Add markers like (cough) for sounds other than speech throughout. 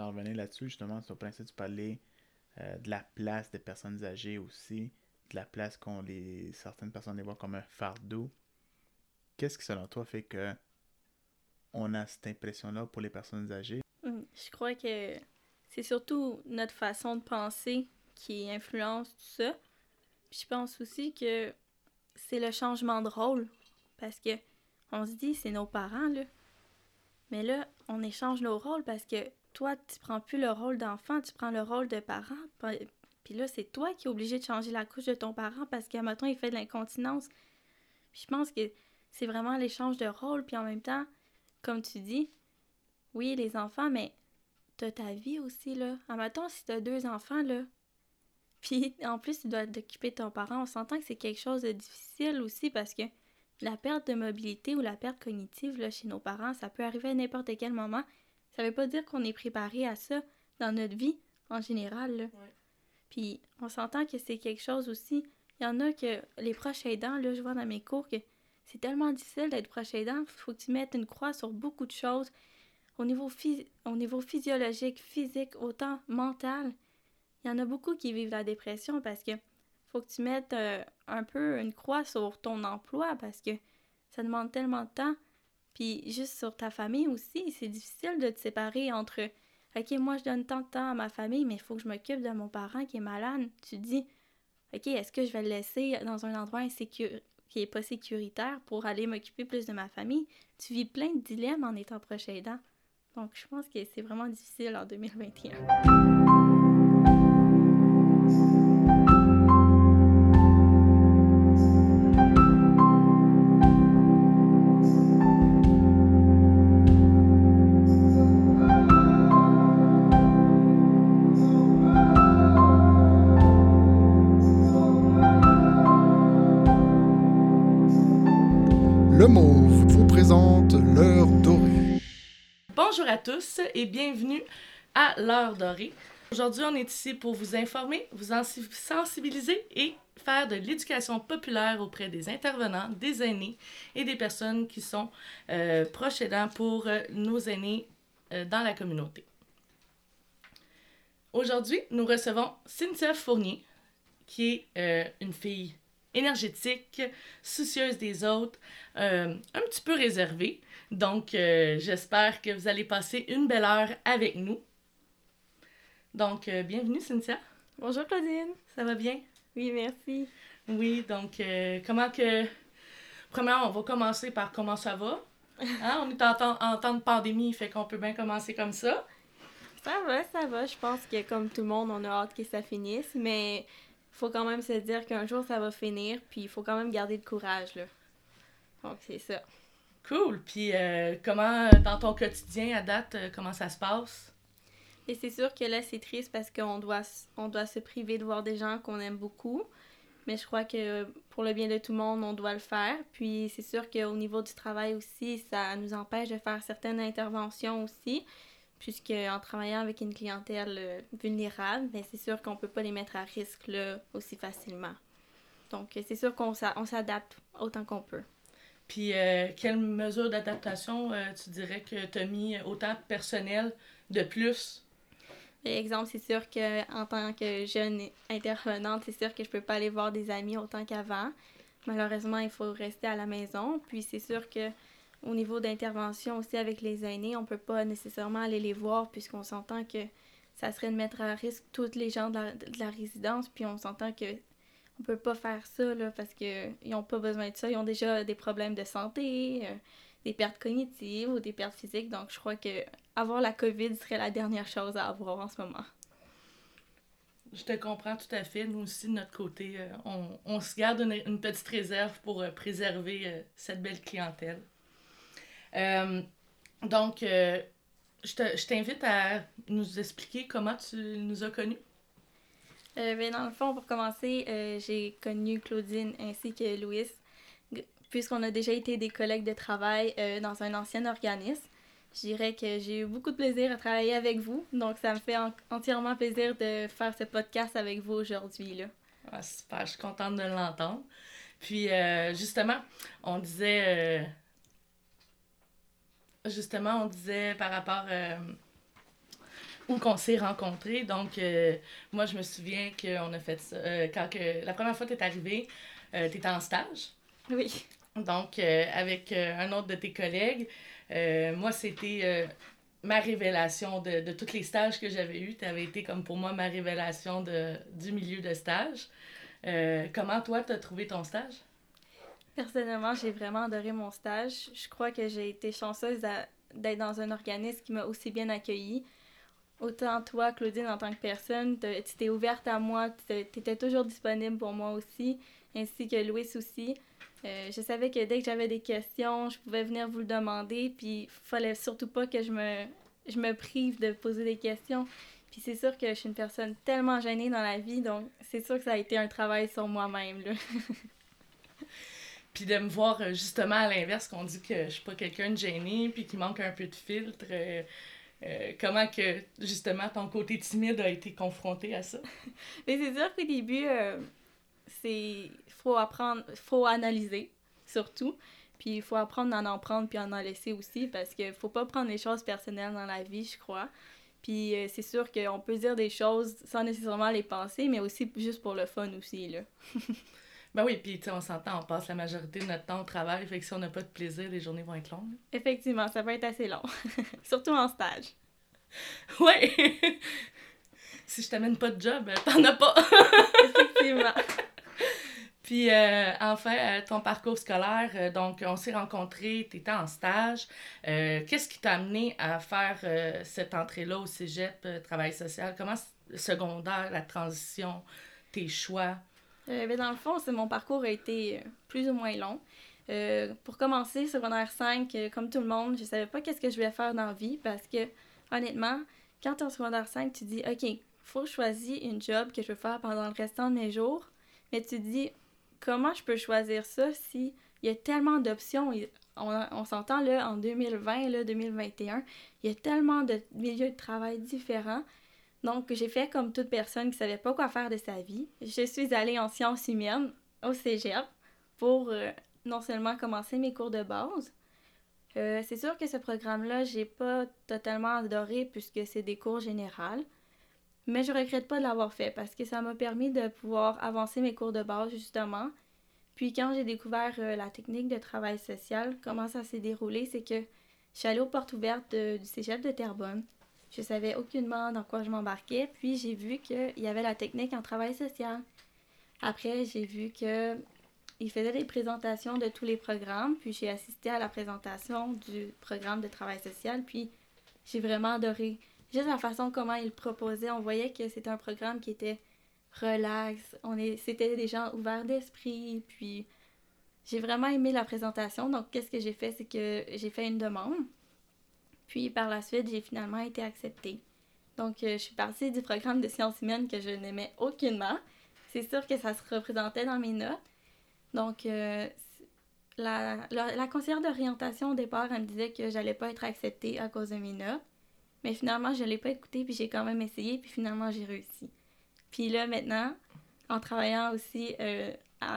j'en revenais là-dessus, justement, sur le principe, tu parlais euh, de la place des personnes âgées aussi, de la place qu'ont les certaines personnes les voient comme un fardeau. Qu'est-ce qui, selon toi, fait que on a cette impression-là pour les personnes âgées? Hum, je crois que c'est surtout notre façon de penser qui influence tout ça. Je pense aussi que c'est le changement de rôle. Parce que on se dit, c'est nos parents, là. Mais là, on échange nos rôles parce que toi, tu prends plus le rôle d'enfant, tu prends le rôle de parent. Puis là, c'est toi qui es obligé de changer la couche de ton parent parce qu'à maintenant, il fait de l'incontinence. Je pense que c'est vraiment l'échange de rôle. Puis en même temps, comme tu dis, oui, les enfants, mais t'as ta vie aussi, là. À matin, si t'as deux enfants, là, (laughs) puis en plus, tu dois t'occuper de ton parent, on s'entend que c'est quelque chose de difficile aussi parce que la perte de mobilité ou la perte cognitive là, chez nos parents, ça peut arriver à n'importe quel moment. Ça veut pas dire qu'on est préparé à ça dans notre vie en général. Là. Puis on s'entend que c'est quelque chose aussi. Il y en a que les proches aidants, là, je vois dans mes cours que c'est tellement difficile d'être proche aidant. Il faut que tu mettes une croix sur beaucoup de choses au niveau, au niveau physiologique, physique, autant mental. Il y en a beaucoup qui vivent la dépression parce que faut que tu mettes euh, un peu une croix sur ton emploi parce que ça demande tellement de temps. Puis juste sur ta famille aussi, c'est difficile de te séparer entre OK, moi je donne tant de temps à ma famille, mais il faut que je m'occupe de mon parent qui est malade. Tu dis OK, est-ce que je vais le laisser dans un endroit qui est pas sécuritaire pour aller m'occuper plus de ma famille? Tu vis plein de dilemmes en étant proche aidant. Donc je pense que c'est vraiment difficile en 2021. Tous et bienvenue à l'heure dorée. Aujourd'hui, on est ici pour vous informer, vous sensibiliser et faire de l'éducation populaire auprès des intervenants, des aînés et des personnes qui sont euh, proches aidants pour euh, nos aînés euh, dans la communauté. Aujourd'hui, nous recevons Cynthia Fournier, qui est une fille énergétique, soucieuse des autres, un petit peu réservée, donc, euh, j'espère que vous allez passer une belle heure avec nous. Donc, euh, bienvenue, Cynthia. Bonjour, Claudine. Ça va bien? Oui, merci. Oui, donc, euh, comment que. Premièrement, on va commencer par comment ça va. (laughs) Hein? On est en temps, en temps de pandémie, fait qu'on peut bien commencer comme ça. Ça va, ça va. Je pense que, comme tout le monde, on a hâte que ça finisse, mais il faut quand même se dire qu'un jour, ça va finir, puis il faut quand même garder le courage, là. Donc, c'est ça. Cool. Puis euh, comment, dans ton quotidien à date, euh, comment ça se passe? Et c'est sûr que là, c'est triste parce qu'on doit, on doit se priver de voir des gens qu'on aime beaucoup. Mais je crois que pour le bien de tout le monde, on doit le faire. Puis c'est sûr qu'au niveau du travail aussi, ça nous empêche de faire certaines interventions aussi, puisque en travaillant avec une clientèle euh, vulnérable, mais c'est sûr qu'on peut pas les mettre à risque aussi facilement. Donc c'est sûr qu'on s'adapte autant qu'on peut. Puis, euh, quelles mesures d'adaptation euh, tu dirais que tu as mis autant personnel de plus? Exemple, c'est sûr qu'en tant que jeune intervenante, c'est sûr que je peux pas aller voir des amis autant qu'avant. Malheureusement, il faut rester à la maison. Puis c'est sûr que au niveau d'intervention aussi avec les aînés, on peut pas nécessairement aller les voir puisqu'on s'entend que ça serait de mettre à risque toutes les gens de la, de la résidence. Puis on s'entend que on peut pas faire ça là, parce qu'ils n'ont pas besoin de ça. Ils ont déjà des problèmes de santé, euh, des pertes cognitives ou des pertes physiques. Donc, je crois que avoir la COVID serait la dernière chose à avoir en ce moment. Je te comprends tout à fait. Nous aussi, de notre côté, euh, on, se garde une, petite réserve pour euh, préserver cette belle clientèle. donc, je t'invite à nous expliquer comment tu nous as connus. Euh, ben, dans le fond, pour commencer, euh, j'ai connu Claudine ainsi que Louis, puisqu'on a déjà été des collègues de travail euh, dans un ancien organisme. Je dirais que j'ai eu beaucoup de plaisir à travailler avec vous, donc ça me fait entièrement plaisir de faire ce podcast avec vous aujourd'hui. Ah, super, je suis contente de l'entendre. Puis, justement, on disait. justement, on disait par rapport où qu'on s'est rencontrés. Donc, euh, moi, je me souviens qu'on a fait ça. euh, quand que, la première fois que tu es arrivé, tu étais en stage. Oui. Donc, euh, avec euh, un autre de tes collègues, euh, moi, c'était euh, ma révélation de, de tous les stages que j'avais eus. Tu avais été comme pour moi ma révélation de, du milieu de stage. Euh, comment toi, tu as trouvé ton stage? Personnellement, j'ai vraiment adoré mon stage. Je crois que j'ai été chanceuse d'être dans un organisme qui m'a aussi bien accueillie. Autant toi, Claudine, en tant que personne, tu t'es ouverte à moi, tu étais toujours disponible pour moi aussi, ainsi que Louis aussi. Euh, je savais que dès que j'avais des questions, je pouvais venir vous le demander, puis fallait surtout pas que je me, je me prive de poser des questions. Puis c'est sûr que je suis une personne tellement gênée dans la vie, donc c'est sûr que ça a été un travail sur moi-même. (laughs) Puis de me voir euh, justement à l'inverse, qu'on dit que je suis pas quelqu'un de gêné, puis qu'il manque un peu de filtre. euh, euh, comment que justement ton côté timide a été confronté à ça? (laughs) Mais c'est sûr qu'au début, euh, c'est faut apprendre, faut analyser surtout. Puis il faut apprendre à en prendre puis à en laisser aussi parce que faut pas prendre les choses personnelles dans la vie, je crois. Puis euh, c'est sûr qu'on peut dire des choses sans nécessairement les penser, mais aussi juste pour le fun aussi, là. (laughs) Ben oui, puis tu sais, on s'entend, on passe la majorité de notre temps au travail, fait que si on n'a pas de plaisir, les journées vont être longues. Effectivement, ça peut être assez long. (laughs) surtout en stage. (laughs) Ouais! (laughs) si je t'amène pas de job, euh, t'en as pas! Effectivement. Puis euh, enfin, euh, ton parcours scolaire, euh, donc on s'est rencontrés, t'étais en stage. Qu'est-ce qui t'a amené à faire cette entrée-là au cégep, travail social? Comment secondaire, la transition, tes choix? Euh, ben, dans le fond, mon parcours a été euh, plus ou moins long. Euh, pour commencer, secondaire 5, euh, comme tout le monde, je savais pas qu'est-ce que je voulais faire dans la vie parce que, honnêtement, quand tu es en secondaire 5, tu dis, OK, faut choisisse une job que je veux faire pendant le restant de mes jours. Mais tu dis, comment je peux choisir ça si il y a tellement d'options? On, on s'entend là, en 2020, là, 2021, il y a tellement de milieux de travail différents. Donc, j'ai fait comme toute personne qui savait pas quoi faire de sa vie. Je suis allée en sciences humaines au cégep pour euh, non seulement commencer mes cours de base. Euh, c'est sûr que ce programme-là, j'ai pas totalement adoré puisque c'est des cours généraux. Mais je regrette pas de l'avoir fait parce que ça m'a permis de pouvoir avancer mes cours de base justement. Puis quand j'ai découvert euh, la technique de travail social, comment ça s'est déroulé, c'est que je suis allée aux portes ouvertes du cégep de Terrebonne. Je savais aucunement dans quoi je m'embarquais, puis j'ai vu qu'il y avait la technique en travail social. Après, j'ai vu que il faisait des présentations de tous les programmes, puis j'ai assisté à la présentation du programme de travail social, puis j'ai vraiment adoré. Juste la façon comment il proposait, on voyait que c'était un programme qui était relax, c'était des gens ouverts d'esprit, puis j'ai vraiment aimé la présentation. Donc, qu'est-ce que j'ai fait, c'est que j'ai fait une demande. Puis par la suite, j'ai finalement été acceptée. Donc, euh, je suis partie du programme de sciences humaines que je n'aimais aucunement. C'est sûr que ça se représentait dans mes notes. Donc, euh, la, la, conseillère d'orientation au départ, elle me disait que j'allais pas être acceptée à cause de mes notes. Mais finalement, je l'ai pas écoutée, puis j'ai quand même essayé, puis finalement, j'ai réussi. Puis là, maintenant, en travaillant aussi euh,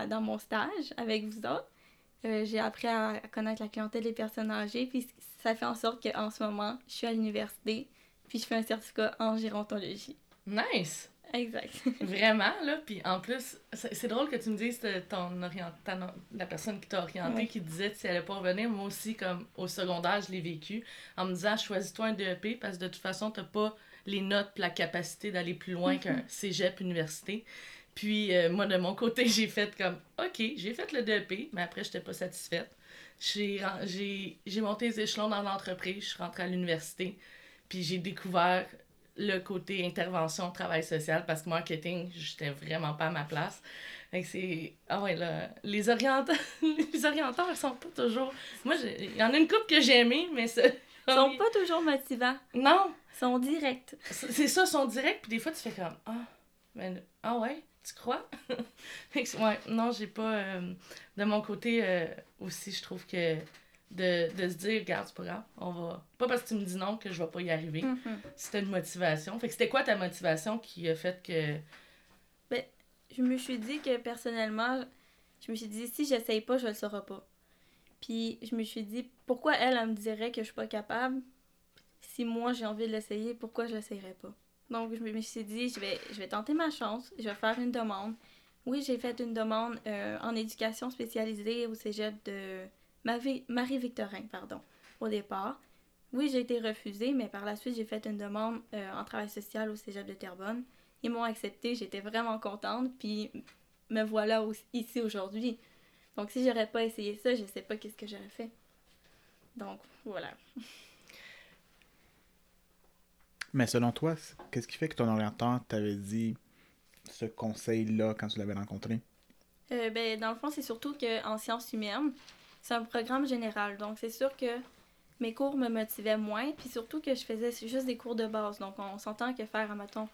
dans mon stage avec vous autres, euh, j'ai appris à connaître la clientèle des personnes âgées, puis ça fait en sorte qu'en ce moment, je suis à l'université, puis je fais un certificat en gérontologie. Nice! Exact. (laughs) Vraiment, là. Puis en plus, c'est drôle que tu me dises que ton orient... la personne qui t'a orienté, Ouais. qui disait si elle allait pas revenir. Moi aussi, comme au secondaire, je l'ai vécu en me disant choisis-toi un DEP parce que de toute façon, t'as pas les notes la capacité d'aller plus loin qu'un cégep université. Puis euh, moi, de mon côté, (laughs) j'ai fait comme OK, j'ai fait le DEP, mais après, j'étais pas satisfaite. J'ai monté les échelons dans l'entreprise, je suis rentrée à l'université, puis j'ai découvert le côté intervention, travail social, parce que marketing, j'étais vraiment pas à ma place. C'est... Ah ouais, là, les orienteurs, (laughs) les orienteurs, ils sont pas toujours... Moi, j'ai- il y en a une couple que j'ai aimé, mais c'est... Ils sont pas toujours motivants. Non! Ils sont directs. C'est ça, son direct, puis des fois, tu fais comme... Ah, ben, ah ouais, tu crois? (laughs) Ouais, non, j'ai pas... euh, de mon côté, euh, aussi, je trouve que de, de se dire, regarde, c'est pas grave, on va... Pas parce que tu me dis non que je vais pas y arriver. Mhm. C'était une motivation. Fait que c'était quoi ta motivation qui a fait que... Je me suis dit que personnellement, je me suis dit si j'essaye pas, je le saurai pas. Puis je me suis dit pourquoi elle, elle me dirait que je suis pas capable? Si moi j'ai envie de l'essayer, pourquoi je l'essayerais pas? Donc, je me suis dit, je vais, je vais tenter ma chance, je vais faire une demande. Oui, j'ai fait une demande euh, en éducation spécialisée au cégep de Marie-Victorin, pardon, au départ. Oui, j'ai été refusée, mais par la suite, j'ai fait une demande euh, en travail social au cégep de Terrebonne. Ils m'ont accepté, j'étais vraiment contente, puis me voilà ici aujourd'hui. Donc, si j'aurais pas essayé ça, je sais pas qu'est-ce que j'aurais fait. Donc, voilà. (laughs) Mais selon toi, qu'est-ce qui fait que ton orienteur t'avait dit ce conseil-là quand tu l'avais rencontré? Euh, ben, dans le fond, c'est surtout qu'en sciences humaines, c'est un programme général. Donc, c'est sûr que mes cours me motivaient moins, puis surtout que je faisais juste des cours de base. Donc, on s'entend que faire, mettons,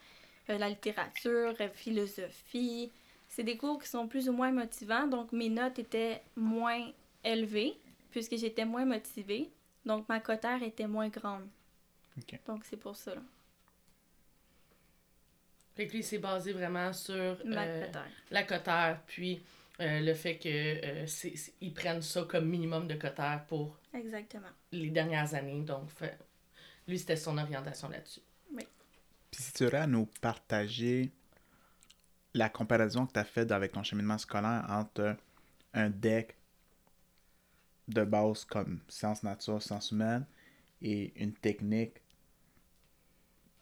euh, la littérature, la philosophie, c'est des cours qui sont plus ou moins motivants. Donc, mes notes étaient moins élevées, puisque j'étais moins motivée. Donc, ma cotère était moins grande. Donc, c'est pour ça. Fait que lui, c'est basé vraiment sur euh, la cotère, puis euh, le fait qu'ils euh, prennent ça comme minimum de cotère pour Exactement. les dernières années. Donc, lui, c'était son orientation là-dessus. Oui. Puis si tu aurais à nous partager la comparaison que tu as faite avec ton cheminement scolaire entre un deck de base comme sciences nature, sciences humaines et une technique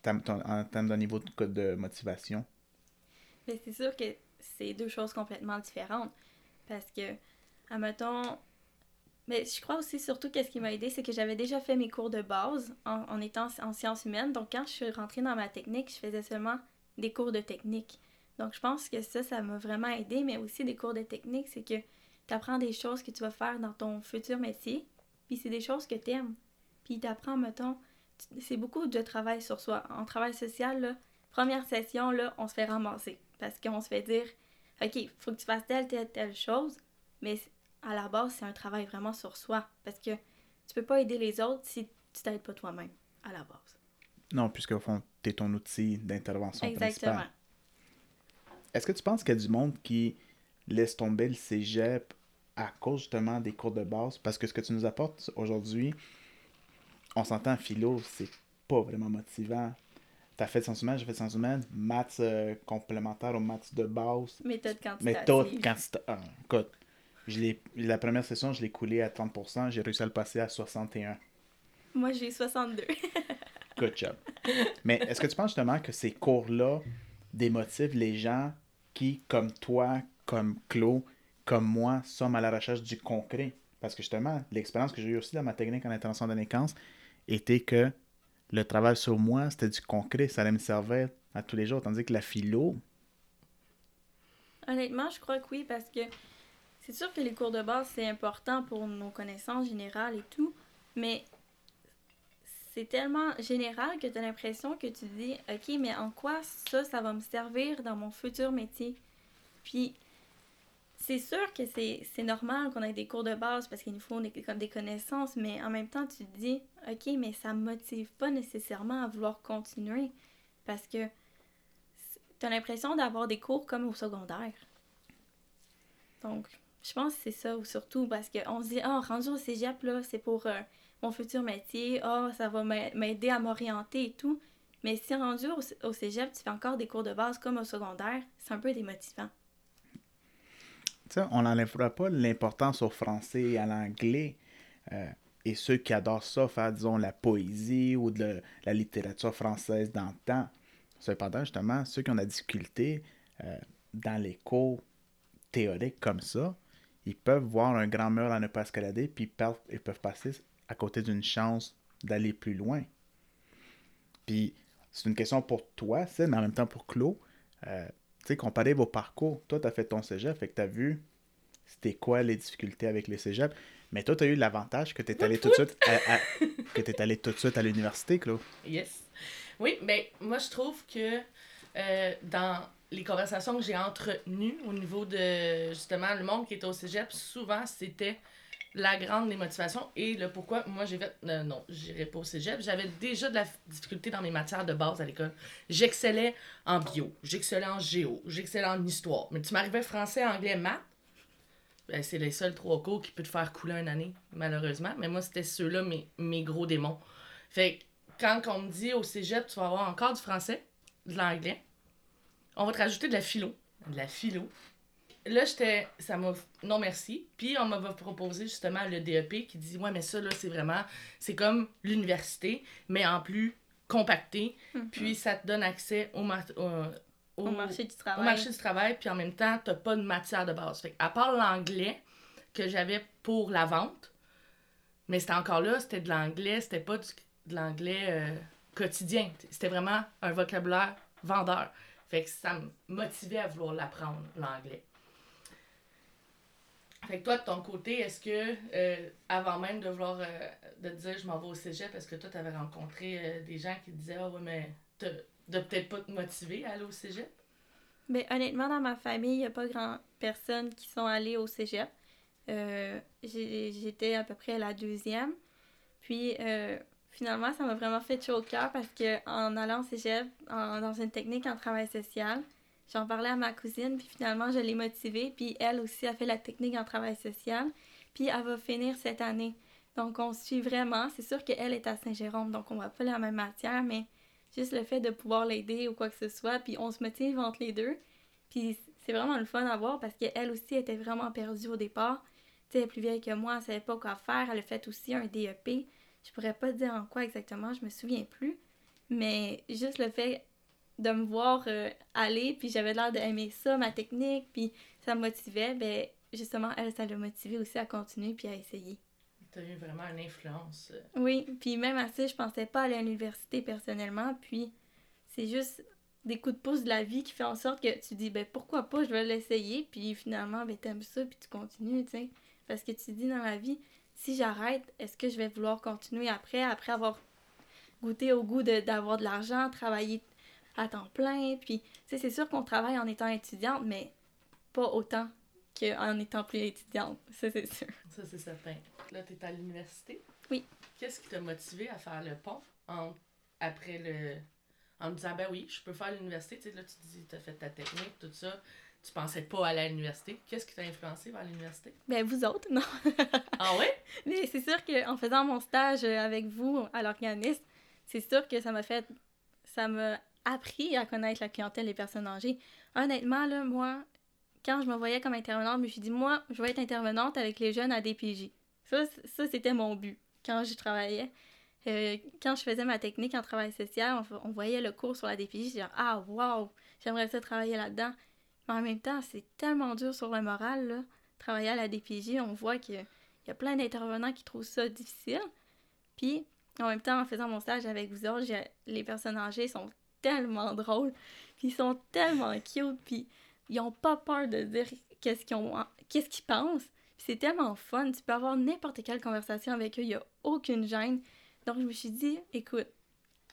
en termes de niveau de, de motivation? Mais c'est sûr que c'est deux choses complètement différentes. Parce que, admettons, mais je crois aussi surtout qu'est-ce qui m'a aidé, c'est que j'avais déjà fait mes cours de base en, en, étant en sciences humaines. Donc, quand je suis rentrée dans ma technique, je faisais seulement des cours de technique. Donc, je pense que ça, ça m'a vraiment aidé. Mais aussi, des cours de technique, c'est que tu apprends des choses que tu vas faire dans ton futur métier. Puis, c'est des choses que tu aimes. Puis, tu apprends, mettons, c'est beaucoup de travail sur soi. En travail social, là, première session, là, on se fait ramasser. Parce qu'on se fait dire, OK, il faut que tu fasses telle, telle, telle chose. Mais à la base, c'est un travail vraiment sur soi. Parce que tu peux pas aider les autres si tu t'aides pas toi-même, à la base. Non, puisque au fond, tu es ton outil d'intervention Exactement. Est-ce que tu penses qu'il y a du monde qui laisse tomber le cégep à cause justement des cours de base? Parce que ce que tu nous apportes aujourd'hui, on s'entend, philo, c'est pas vraiment motivant. T'as fait sciences humaines, j'ai fait sciences humaines, maths euh, complémentaires aux maths de base. Méthode quantitative. Méthode quantitative. Ah, écoute, la première session, je l'ai coulé à 30%, j'ai réussi à le passer à 61. Moi, j'ai 62. (laughs) Good job. Mais est-ce que tu penses justement que ces cours-là démotivent les gens qui, comme toi, comme Claude, comme moi, sommes à la recherche du concret? Parce que justement, l'expérience que j'ai eue aussi dans ma technique en intervention de délinquance, était que le travail sur moi, c'était du concret, ça allait me servir à tous les jours, tandis que la philo... Honnêtement, je crois que oui, parce que c'est sûr que les cours de base, c'est important pour nos connaissances générales et tout, mais c'est tellement général que tu as l'impression que tu dis, OK, mais en quoi ça, ça va me servir dans mon futur métier? Puis, c'est sûr que c'est normal qu'on ait des cours de base parce qu'il nous faut des, connaissances, mais en même temps, tu te dis, OK, mais ça me motive pas nécessairement à vouloir continuer parce que tu as l'impression d'avoir des cours comme au secondaire. Donc, je pense que c'est ça, ou surtout parce qu'on se dit, oh, rendu au cégep, là, c'est pour euh, mon futur métier, oh, ça va m'aider à m'orienter et tout. Mais si rendu au cégep, tu fais encore des cours de base comme au secondaire, c'est un peu démotivant on n'enlèvera pas l'importance au français et à l'anglais. Euh, et ceux qui adorent ça, faire, disons, la poésie ou de la littérature française dans le temps. Cependant, justement, ceux qui ont la difficulté euh, dans les cours théoriques comme ça, ils peuvent voir un grand mur à ne pas escalader, puis ils peuvent, passer à côté d'une chance d'aller plus loin. Puis, c'est une question pour toi, mais en même temps pour Claude. Euh, tu sais, comparer vos parcours. Toi, tu as fait ton cégep, fait que tu as vu c'était quoi les difficultés avec les cégeps. Mais toi, tu as eu l'avantage que tu es allé tout de suite à, (laughs) que allé tout de suite à l'université, Claude. Yes. Oui, mais moi, je trouve que euh, dans les conversations que j'ai entretenues au niveau de justement le monde qui était au cégep, souvent c'était la grande démotivation et le pourquoi moi j'ai fait euh, non, j'irai pas au cégep. J'avais déjà de la difficulté dans mes matières de base à l'école. J'excellais en bio, j'excellais en géo, j'excellais en histoire. Mais tu m'arrivais français, anglais, maths, ben, c'est les seuls trois cours qui peuvent te faire couler une année, malheureusement. Mais moi, c'était ceux-là, mes, mes gros démons. Fait quand on me dit au cégep, tu vas avoir encore du français, de l'anglais, on va te rajouter de la philo. De la philo. Là, j'étais. Ça m'a. Non, merci. Puis, on m'a proposé justement le DEP qui dit Ouais, mais ça, là, c'est vraiment. C'est comme l'université, mais en plus compacté. Mhm. Puis, ça te donne accès au, mar- au, Au marché du au travail. marché du travail, puis en même temps, t'as pas de matière de base. Fait à part l'anglais que j'avais pour la vente, mais c'était encore là, c'était de l'anglais, c'était pas du- de l'anglais euh, quotidien. C'était vraiment un vocabulaire vendeur. Fait que ça me motivait à vouloir l'apprendre, l'anglais. Fait que toi, de ton côté, est-ce que, euh, avant même de vouloir, euh, de te dire je m'en vais au cégep, est-ce que toi, t'avais rencontré euh, des gens qui te disaient, ah ouais, mais t'as- de peut-être pas te motiver à aller au cégep? Mais honnêtement, dans ma famille, il n'y a pas grand personnes qui sont allées au cégep. J'étais à peu près la deuxième. Puis finalement, ça m'a vraiment fait chaud au cœur parce que en allant au cégep, en- dans une technique en travail social, j'en parlais à ma cousine, puis finalement, je l'ai motivée. Puis elle aussi a fait la technique en travail social. Puis elle va finir cette année. Donc on suit vraiment. C'est sûr qu'elle est à Saint-Jérôme, donc on va pas la même matière, mais juste le fait de pouvoir l'aider ou quoi que ce soit, puis on se motive entre les deux. Puis c'est vraiment le fun à voir parce qu'elle aussi était vraiment perdue au départ. Tu sais, elle est plus vieille que moi, elle savait pas quoi faire. Elle a fait aussi un DEP. Je pourrais pas dire en quoi exactement, je me souviens plus. Mais juste le fait de me voir euh, aller, puis j'avais l'air d'aimer ça, ma technique, puis ça me motivait, ben justement, elle, ça l'a motivée aussi à continuer puis à essayer. T'as eu vraiment une influence. euh, Oui, puis même à ça, je pensais pas aller à l'université personnellement, puis c'est juste des coups de pouce de la vie qui fait en sorte que tu dis ben pourquoi pas, je vais l'essayer, puis finalement ben t'aimes ça puis tu continues, tu sais. Parce que tu dis dans la vie, si j'arrête, est-ce que je vais vouloir continuer après après avoir goûté au goût de- d'avoir de, l'argent, travailler à temps plein, puis tu sais c'est sûr qu'on travaille en étant étudiante, mais pas autant qu'en étant plus étudiante, ça c'est sûr. Ça, c'est certain. Là, t'es à l'université? Oui. Qu'est-ce qui t'a motivé à faire le pont en- après le. En me disant, ben oui, je peux faire l'université. Tu sais, là, tu dis, t'as fait ta technique, tout ça. Tu pensais pas aller à l'université. Qu'est-ce qui t'a influencé vers l'université? Ben vous autres, non. (laughs) Ah ouais? (laughs) Mais c'est sûr qu'en faisant mon stage euh, avec vous à l'organisme, c'est sûr que ça m'a fait. Ça m'a appris à connaître la clientèle des personnes âgées. Honnêtement, là, moi, quand je me voyais comme intervenante, je me suis dit, moi, je vais être intervenante avec les jeunes à DPJ. Ça, ça c'était mon but quand je travaillais. Euh, quand je faisais ma technique en travail social, on, voyait le cours sur la DPJ, disais, ah, wow, j'aimerais ça travailler là-dedans. Mais en même temps, c'est tellement dur sur le moral, là. Travailler à la DPJ, on voit que il y a plein d'intervenants qui trouvent ça difficile. Puis, en même temps, en faisant mon stage avec vous autres, les personnes âgées sont tellement drôles, puis ils sont tellement cute, puis ils ont pas peur de dire qu'est-ce qu'ils ont, qu'est-ce qu'ils pensent. C'est tellement fun, tu peux avoir n'importe quelle conversation avec eux, il y a aucune gêne. Donc je me suis dit, écoute,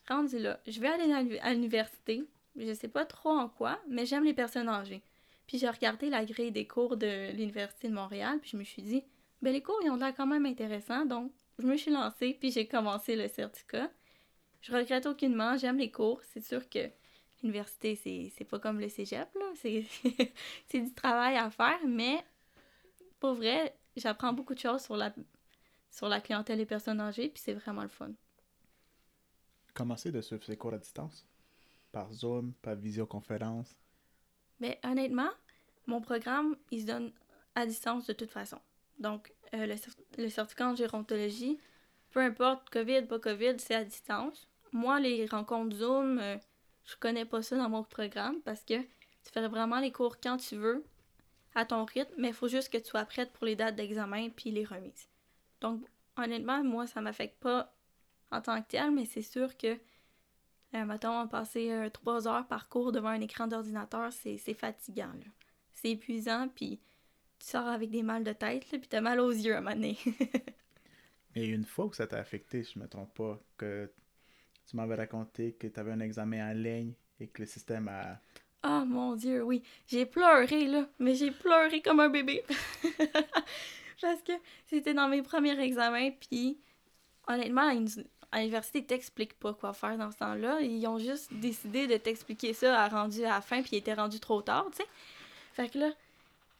rendu là, je vais aller à l'université, je sais pas trop en quoi, mais j'aime les personnes âgées. Puis j'ai regardé la grille des cours de l'Université de Montréal, puis je me suis dit, ben les cours, ils ont l'air quand même intéressants, donc je me suis lancée, puis j'ai commencé le certificat. Je regrette aucunement, j'aime les cours. C'est sûr que l'université, c'est pas comme le cégep, là. (laughs) C'est du travail à faire, mais pour vrai, j'apprends beaucoup de choses sur la, sur la clientèle des personnes âgées, puis c'est vraiment le fun. Commencer de suivre ses cours à distance? Par Zoom, par visioconférence? Mais honnêtement, mon programme, il se donne à distance de toute façon. Donc, euh, le, le certificat en gérontologie, peu importe COVID, pas COVID, c'est à distance. Moi, les rencontres Zoom, euh, je connais pas ça dans mon programme parce que tu fais vraiment les cours quand tu veux, à ton rythme, mais il faut juste que tu sois prête pour les dates d'examen puis les remises. Donc, honnêtement, moi, ça m'affecte pas en tant que tel, mais c'est sûr que, euh, mettons, passer euh, trois heures par cours devant un écran d'ordinateur, c'est fatigant. C'est épuisant, puis tu sors avec des mal de tête, là, puis t'as mal aux yeux à donné. (laughs) Et une fois que ça t'a affecté, je me trompe pas, que tu m'avais raconté que tu avais un examen en ligne et que le système a. Oh mon Dieu, oui. J'ai pleuré, là. Mais j'ai pleuré comme un bébé. (laughs) Parce que c'était dans mes premiers examens, puis honnêtement, à l'université, ils t'expliquent pas quoi faire dans ce temps-là. Ils ont juste décidé de t'expliquer ça à rendu à la fin, puis il était rendu trop tard, tu sais. Fait que là,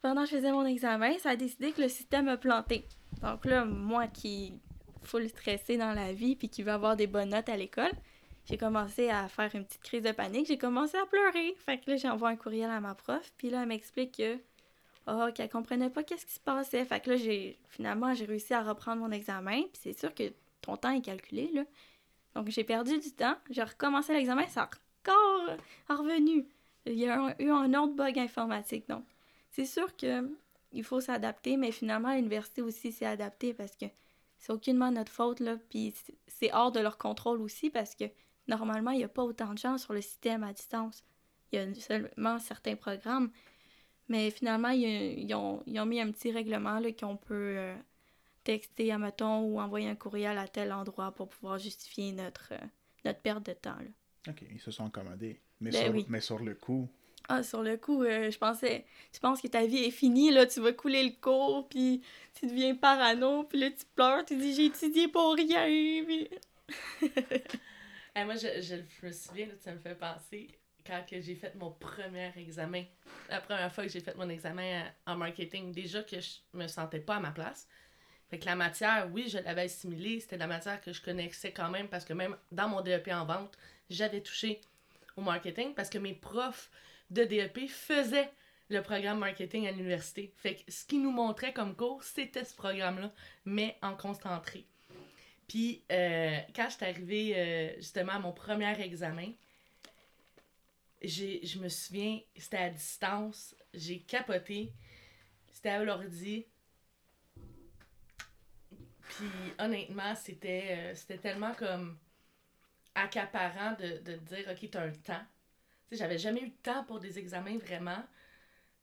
pendant que je faisais mon examen, ça a décidé que le système a planté. Donc là, moi qui full stressé dans la vie puis qui veut avoir des bonnes notes à l'école, j'ai commencé à faire une petite crise de panique. J'ai commencé à pleurer. Fait que là, j'envoie un courriel à ma prof. Puis là, elle m'explique que oh, qu'elle comprenait pas qu'est-ce qui se passait. Fait que là, j'ai finalement, j'ai réussi à reprendre mon examen. Puis c'est sûr que ton temps est calculé, là. Donc, j'ai perdu du temps. J'ai recommencé l'examen. Ça a encore revenu. Il y a eu un autre bug informatique. Donc, c'est sûr que il faut s'adapter, mais finalement, l'université aussi s'est adaptée parce que c'est aucunement notre faute, là. Puis c'est hors de leur contrôle aussi parce que normalement, il n'y a pas autant de gens sur le système à distance. Il y a seulement certains programmes. Mais finalement, ils, ont, mis un petit règlement qu'on peut euh, texter à mettons ou envoyer un courriel à tel endroit pour pouvoir justifier notre, euh, notre perte de temps. OK, ils se sont accommodés. Mais, Ben sur, oui. mais sur le coup, Ah, sur le coup, euh, je pensais, tu penses que ta vie est finie, là, tu vas couler le cours, puis tu deviens parano, puis là, tu pleures, tu dis, j'ai étudié pour rien, puis... (laughs) Eh, moi, je, je, me souviens, là, ça me fait penser quand j'ai fait mon premier examen. La première fois que j'ai fait mon examen en en marketing, déjà que je me sentais pas à ma place. Fait que la matière, oui, je l'avais assimilée. C'était la matière que je connaissais quand même parce que même dans mon DEP en vente, j'avais touché au marketing parce que mes profs de DEP faisaient le programme marketing à l'université. Fait que ce qu'ils nous montraient comme cours, c'était ce programme-là, mais en concentré. Puis, euh, quand je suis arrivée euh, justement à mon premier examen, je me souviens, c'était à distance, j'ai capoté, c'était à l'ordi. Puis, honnêtement, c'était, euh, tellement comme accaparant de, de dire, OK, t'as un temps. Tu sais, j'avais jamais eu de temps pour des examens vraiment.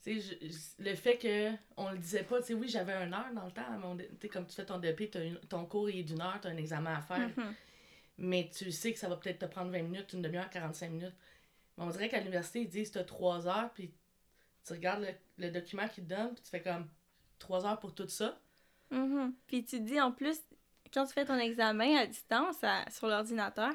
Je- je- le fait que on le disait pas, tu sais, oui, j'avais une heure dans le temps. mais on- comme tu fais ton DP, une- ton cours il est d'une heure, tu as un examen à faire. Mhm. Mais tu sais que ça va peut-être te prendre 20 minutes, une demi-heure, 45 minutes. Mais on dirait qu'à l'université, ils disent que tu as 3 heures, puis tu regardes le, le document qu'ils te donnent, puis tu fais comme 3 heures pour tout ça. Mhm. Puis tu dis, en plus, quand tu fais ton examen à distance, à- sur l'ordinateur,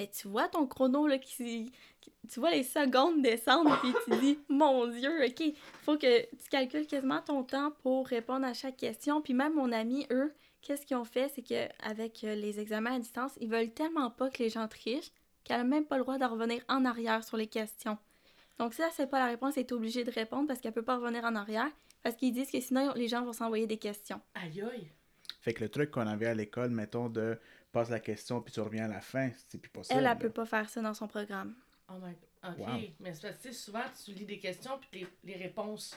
mais tu vois ton chrono, là, qui... qui- Tu vois les secondes descendre, puis tu dis, (laughs) mon Dieu, OK, faut que tu calcules quasiment ton temps pour répondre à chaque question. Puis même mon ami, eux, qu'est-ce qu'ils ont fait, c'est qu'avec les examens à distance, ils veulent tellement pas que les gens trichent qu'elle n'a même pas le droit de revenir en arrière sur les questions. Donc si elle sait pas la réponse, elle est obligée de répondre parce qu'elle peut pas revenir en arrière, parce qu'ils disent que sinon, les gens vont s'envoyer des questions. Aïe aïe! fait que le truc qu'on avait à l'école, mettons, de passe la question puis tu reviens à la fin, c'est plus possible. Elle, elle peut pas faire ça dans son programme. Oh my OK. Wow. Mais c'est parce que tu sais, souvent, tu lis des questions, puis les, les réponses.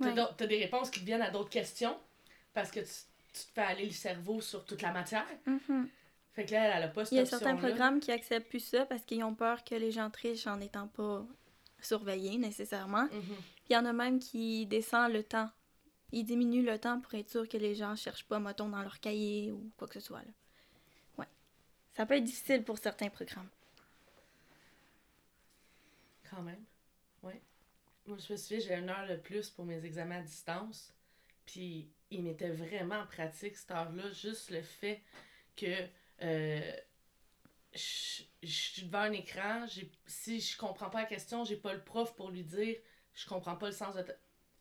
T'as Ouais. d'autres- t'as des réponses qui viennent à d'autres questions, parce que tu, tu te fais aller le cerveau sur toute la matière. Mhm. Fait que là, elle, elle a pas cette Il y a certains programmes qui acceptent plus ça parce qu'ils ont peur que les gens trichent en n'étant pas surveillés nécessairement. Puis il y en a même qui descendent le temps. Ils diminuent le temps pour être sûr que les gens cherchent pas, mettons, dans leur cahier ou quoi que ce soit. Là. Ça peut être difficile pour certains programmes. Quand même. Oui. Moi, je me souviens, j'ai une heure de plus pour mes examens à distance. Puis, il m'était vraiment pratique cette heure-là. Juste le fait que euh, je, suis devant un écran. Si je comprends pas la question, j'ai pas le prof pour lui dire je comprends pas le sens de. ta-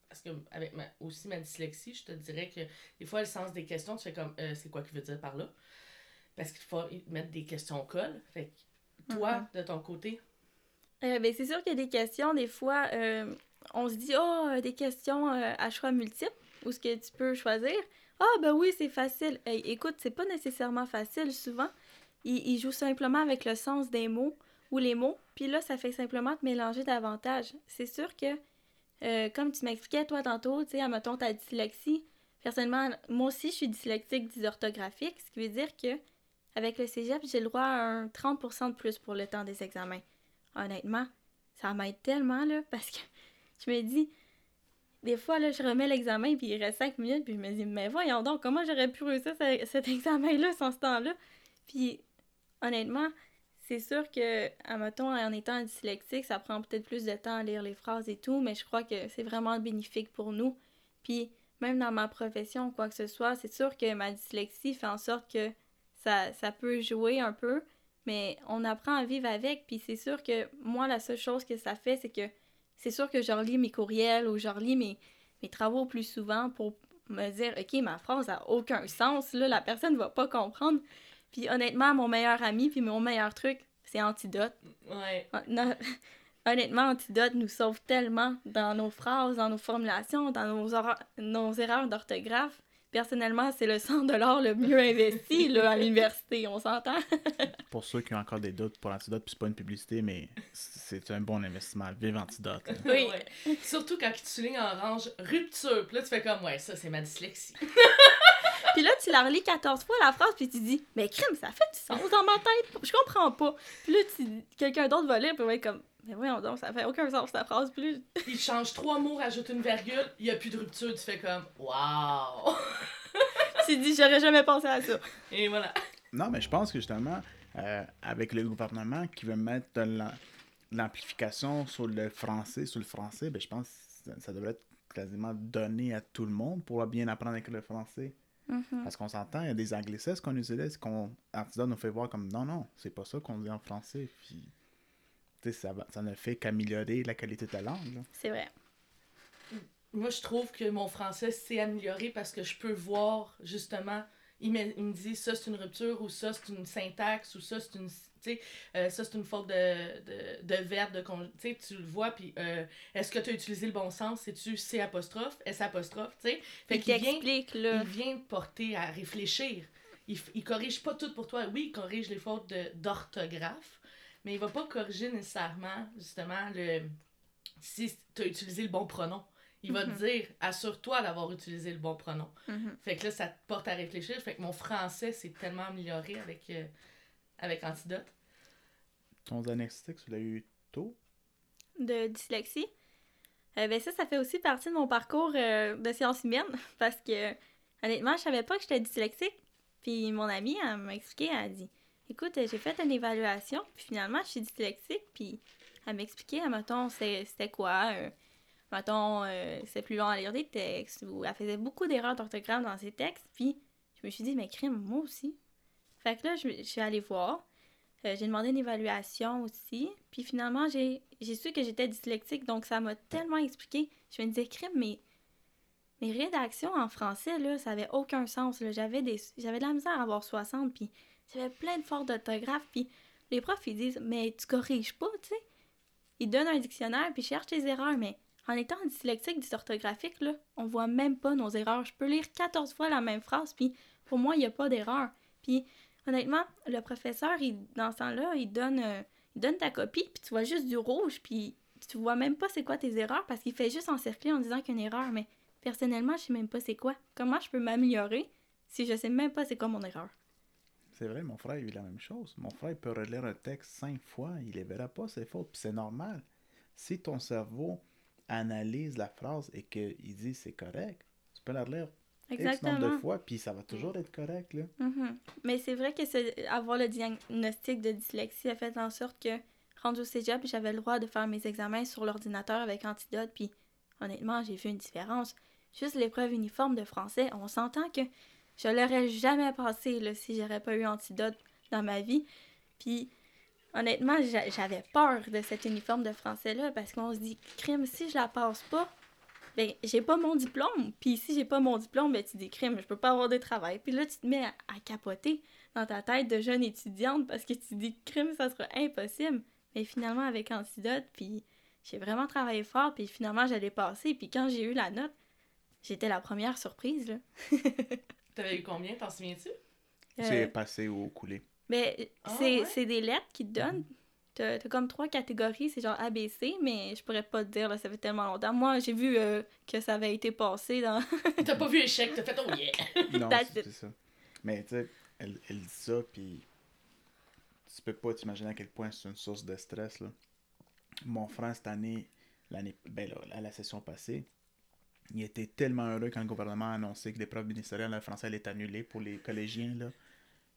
Parce que, avec ma, aussi ma dyslexie, je te dirais que des fois, le sens des questions, tu fais comme euh, c'est quoi qu'il veut dire par là? Parce qu'il faut mettre des questions colle. Fait que toi, de ton côté, Euh, ben, c'est sûr qu'il y a des questions, des fois, euh, on se dit, oh, euh, des questions euh, à choix multiples, ou ce que tu peux choisir. Ah, ben oui, c'est facile. Hey, écoute, c'est pas nécessairement facile, souvent. Ils, ils jouent simplement avec le sens des mots ou les mots, puis là, ça fait simplement te mélanger davantage. C'est sûr que, euh, comme tu m'expliquais, toi, tantôt, tu sais, admettons ta dyslexie, personnellement, moi aussi, je suis dyslexique dysorthographique, ce qui veut dire que, avec le cégep, j'ai le droit à un 30% de plus pour le temps des examens honnêtement, ça m'aide tellement, là, parce que (laughs) je me dis, des fois, là, je remets l'examen, puis il reste cinq minutes, puis je me dis, mais voyons donc, comment j'aurais pu réussir ce- cet (laughs) examen-là sans ce temps-là? Puis, honnêtement, c'est sûr que, admettons, en étant dyslexique, ça prend peut-être plus de temps à lire les phrases et tout, mais je crois que c'est vraiment bénéfique pour nous. Puis, même dans ma profession quoi que ce soit, c'est sûr que ma dyslexie fait en sorte que ça, ça peut jouer un peu, mais on apprend à vivre avec. Puis c'est sûr que moi, la seule chose que ça fait, c'est que c'est sûr que je relis mes courriels ou je relis mes, mes travaux plus souvent pour me dire, OK, ma phrase a aucun sens, là, la personne va pas comprendre. Puis honnêtement, mon meilleur ami, puis mon meilleur truc, c'est Antidote. Ouais. No- (laughs) Honnêtement, Antidote nous sauve tellement dans nos phrases, dans nos formulations, dans nos, nos erreurs d'orthographe. Personnellement, c'est le 100 le mieux investi là, à l'université, on s'entend? (laughs) Pour ceux qui ont encore des doutes pour Antidote, puis c'est pas une publicité, mais c'est un bon investissement. Vive Antidote. là. (laughs) Oui. Ouais. Surtout quand tu soulignes en orange rupture. Puis là, tu fais comme, ouais, ça, c'est ma dyslexie. (laughs) Puis là, tu la relis 14 fois la phrase, puis tu dis, mais crime, ça fait du sens dans ma tête. Je comprends pas. Puis là, tu- quelqu'un d'autre va lire, puis va être comme, mais voyons donc, ça fait aucun sens ta phrase. Là, Il change trois mots, rajoute une virgule, il n'y a plus de rupture. Tu fais comme, waouh! (laughs) tu te dis, j'aurais jamais pensé à ça. Et voilà. Non, mais je pense que justement, euh, avec le gouvernement qui veut mettre de l'amplification sur le français, sur le français, ben, je pense que ça, ça devrait être quasiment donné à tout le monde pour bien apprendre avec le français. Mhm. Parce qu'on s'entend, il y a des anglicismes qu'on utilise, qu'on Antidote nous fait voir comme non, non, c'est pas ça qu'on dit en français. Puis, ça, va- ça ne fait qu'améliorer la qualité de la langue. là. C'est vrai. Moi, je trouve que mon français s'est amélioré parce que je peux voir, justement, il me, il me dit ça c'est une rupture ou ça c'est une syntaxe ou ça c'est une. Tu sais, euh, ça c'est une faute de, de, de verbe, de con- Tu sais, tu le vois, puis euh, est-ce que tu as utilisé le bon sens? C'est-tu C apostrophe, S apostrophe, tu sais? Fait Il qu'il vient, t'explique, là. il vient te porter à réfléchir. Il, il corrige pas tout pour toi. Oui, il corrige les fautes de- d'orthographe, mais il va pas corriger nécessairement, justement, le si tu as utilisé le bon pronom. Il va Mhm. te dire, assure-toi d'avoir utilisé le bon pronom. Mhm. Fait que là, ça te porte à réfléchir. Fait que mon français s'est tellement amélioré avec, euh, avec Antidote. Ton diagnostic, tu l'as eu tôt? De dyslexie. Euh, ben ça, ça fait aussi partie de mon parcours euh, de sciences humaines (laughs) parce que honnêtement, je savais pas que j'étais dyslexique. Puis mon amie, elle m'a expliqué, elle a dit Écoute, euh, j'ai fait une évaluation, puis finalement, je suis dyslexique. Puis elle ah, mettons, c'était quoi euh, Mettons, euh, c'est plus long à lire des textes, ou elle faisait beaucoup d'erreurs d'orthographe dans ses textes. Puis je me suis dit Mais crime, moi aussi. Fait que là, je, suis allée voir. J'ai demandé une évaluation aussi. Puis finalement, j'ai su que j'étais dyslexique, donc ça m'a tellement expliqué. Je me disais, crime, mais mes rédactions en français, là, ça avait aucun sens. j'avais de la misère à avoir 60, puis j'avais plein de fautes d'orthographe, puis les profs, ils disent, mais tu corriges pas, tu sais. Ils donnent un dictionnaire, puis cherchent tes erreurs, mais en étant dyslexique, dysorthographique, là, on voit même pas nos erreurs. Je peux lire 14 fois la même phrase, puis pour moi, il n'y a pas d'erreur. Puis honnêtement, le professeur, il, dans ce temps-là, il donne, euh, il donne ta copie, puis tu vois juste du rouge, puis tu vois même pas c'est quoi tes erreurs, parce qu'il fait juste encercler en disant qu'il y a une erreur. Mais personnellement, je sais même pas c'est quoi. Comment je peux m'améliorer si je sais même pas c'est quoi mon erreur? C'est vrai, mon frère a eu la même chose. Mon frère il peut relire un texte cinq fois, il ne verra pas ses fautes, puis c'est normal. Si ton cerveau analyse la phrase et qu'il dit c'est correct, tu peux la relire X nombre Exactement. de fois, puis ça va toujours être correct. Là. Mhm. Mais c'est vrai que avoir le diagnostic de dyslexie a fait en sorte que, rendu au cégep, j'avais le droit de faire mes examens sur l'ordinateur avec Antidote, puis honnêtement, j'ai vu une différence. Juste l'épreuve uniforme de français, on s'entend que je l'aurais jamais passé là, si j'aurais pas eu Antidote dans ma vie. Puis honnêtement, j'a- j'avais peur de cet uniforme de français-là parce qu'on se dit, crime, si je la passe pas, ben, j'ai pas mon diplôme. Puis si j'ai pas mon diplôme, ben, tu dis, crime, je peux pas avoir de travail. Puis là, tu te mets à, à capoter dans ta tête de jeune étudiante parce que tu dis, crime, ça sera impossible. Mais finalement, avec Antidote, puis j'ai vraiment travaillé fort, puis finalement, j'allais passer. Puis quand j'ai eu la note, j'étais la première surprise, là. (laughs) T'avais eu combien, t'en souviens-tu? C'est Euh, passé ou coulé. ben, Ah, c'est ouais? des lettres qui te donnent. T'as t'as comme trois catégories, c'est genre ABC, mais je pourrais pas te dire, là, ça fait tellement longtemps. Moi, j'ai vu euh, que ça avait été passé dans... (laughs) T'as pas vu échec, t'as fait oh yeah! (laughs) Non, c'est ça. Mais tu sais, elle, elle dit ça, puis tu peux pas t'imaginer à quel point c'est une source de stress. Là. Mon frère, cette année, l'année ben là, à la session passée, il était tellement heureux quand le gouvernement a annoncé que l'épreuve ministérielle en français elle est annulée pour les collégiens. Là.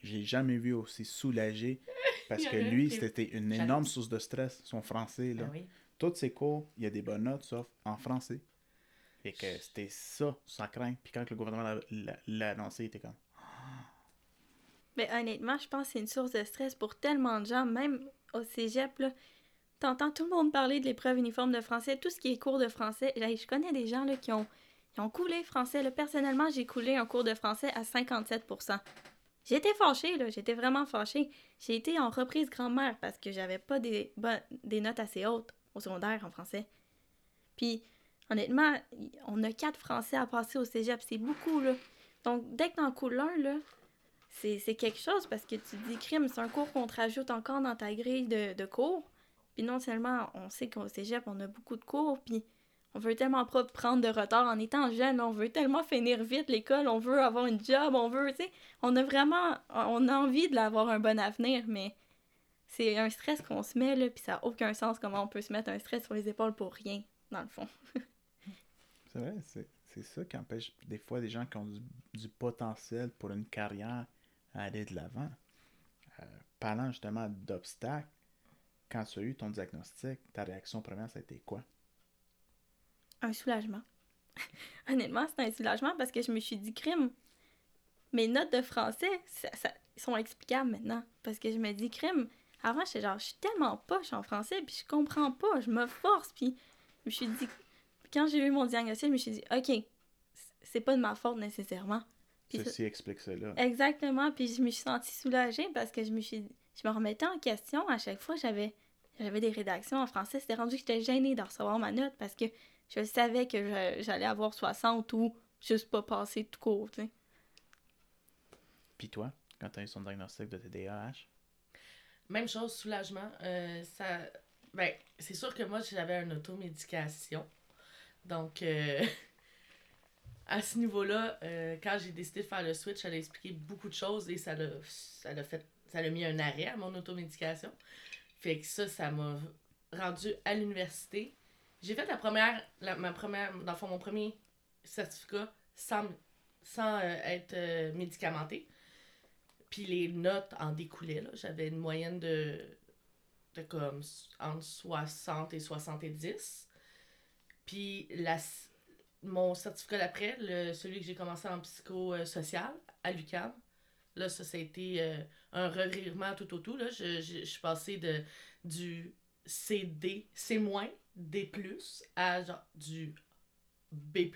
J'ai jamais vu aussi soulagé parce (laughs) que lui, qui- c'était une énorme source de stress, son français. Là. Ah oui. Toutes ses cours, il y a des bonnes notes, sauf en français. Et que c'était ça, sa crainte. Puis quand le gouvernement l'a- l'a l'a annoncé, il était comme Mais honnêtement, je pense que c'est une source de stress pour tellement de gens, même au cégep, là. T'entends tout le monde parler de l'épreuve uniforme de français, tout ce qui est cours de français. Je connais des gens là, qui ont ils ont coulé français. Personnellement, j'ai coulé un cours de français à 57% J'étais fâchée, là. J'étais vraiment fâchée. J'ai été en reprise grand-mère parce que j'avais pas des, des notes assez hautes au secondaire en français. Puis, honnêtement, on a quatre français à passer au cégep. C'est beaucoup, là. Donc, dès que t'en coules un, là, c'est quelque chose parce que tu dis crime, c'est un cours qu'on te rajoute encore dans ta grille de, de cours. Puis non seulement on sait qu'au cégep, on a beaucoup de cours, puis on veut tellement pas prendre de retard en étant jeune, on veut tellement finir vite l'école, on veut avoir une job, on veut, tu sais, on a vraiment, on a envie de l'avoir un bon avenir, mais c'est un stress qu'on se met, là, puis ça n'a aucun sens comment on peut se mettre un stress sur les épaules pour rien, dans le fond. (laughs) c'est vrai, c'est ça qui empêche des fois des gens qui ont du, potentiel pour une carrière à aller de l'avant. Euh, parlant justement d'obstacles, quand tu as eu ton diagnostic, ta réaction première, ça a été quoi? un soulagement. (laughs) Honnêtement, c'est un soulagement parce que je me suis dit, crime, mes notes de français ça, sont explicables maintenant. Parce que je me dis, crime, avant, j'étais genre, je suis tellement poche en français, puis je comprends pas, je me force, puis je me suis dit, quand j'ai eu mon diagnostic, je me suis dit, ok, c'est pas de ma faute nécessairement. Ceci explique cela. Exactement, puis je me suis sentie soulagée parce que je me suis je me remettais en question à chaque fois j'avais j'avais des rédactions en français, c'était rendu que j'étais gênée de recevoir ma note parce que je savais que j'allais avoir 60 ou juste pas passer tout court, tu sais. Puis toi, quand tu as eu son diagnostic de TDAH? Même chose, soulagement. Euh, ça... Ben, c'est sûr que moi, j'avais une automédication. Donc, euh, (laughs) à ce niveau-là, euh, quand j'ai décidé de faire le switch, elle a expliqué beaucoup de choses et ça l'a, ça l'a fait, ça l'a mis un arrêt à mon automédication. Fait que ça, ça m'a rendu à l'université j'ai fait la première, ma première, mon premier certificat sans, sans euh, être euh, médicamenté. Puis les notes en découlaient. J'avais une moyenne de, de comme entre 60 et 70. Puis la, mon certificat d'après, celui que j'ai commencé en psychosocial à l'UQAM, là, ça, a été euh, un revirement tout au tout. Là. Je, je, je suis passée de, du CD, C-, D+, à genre du B+,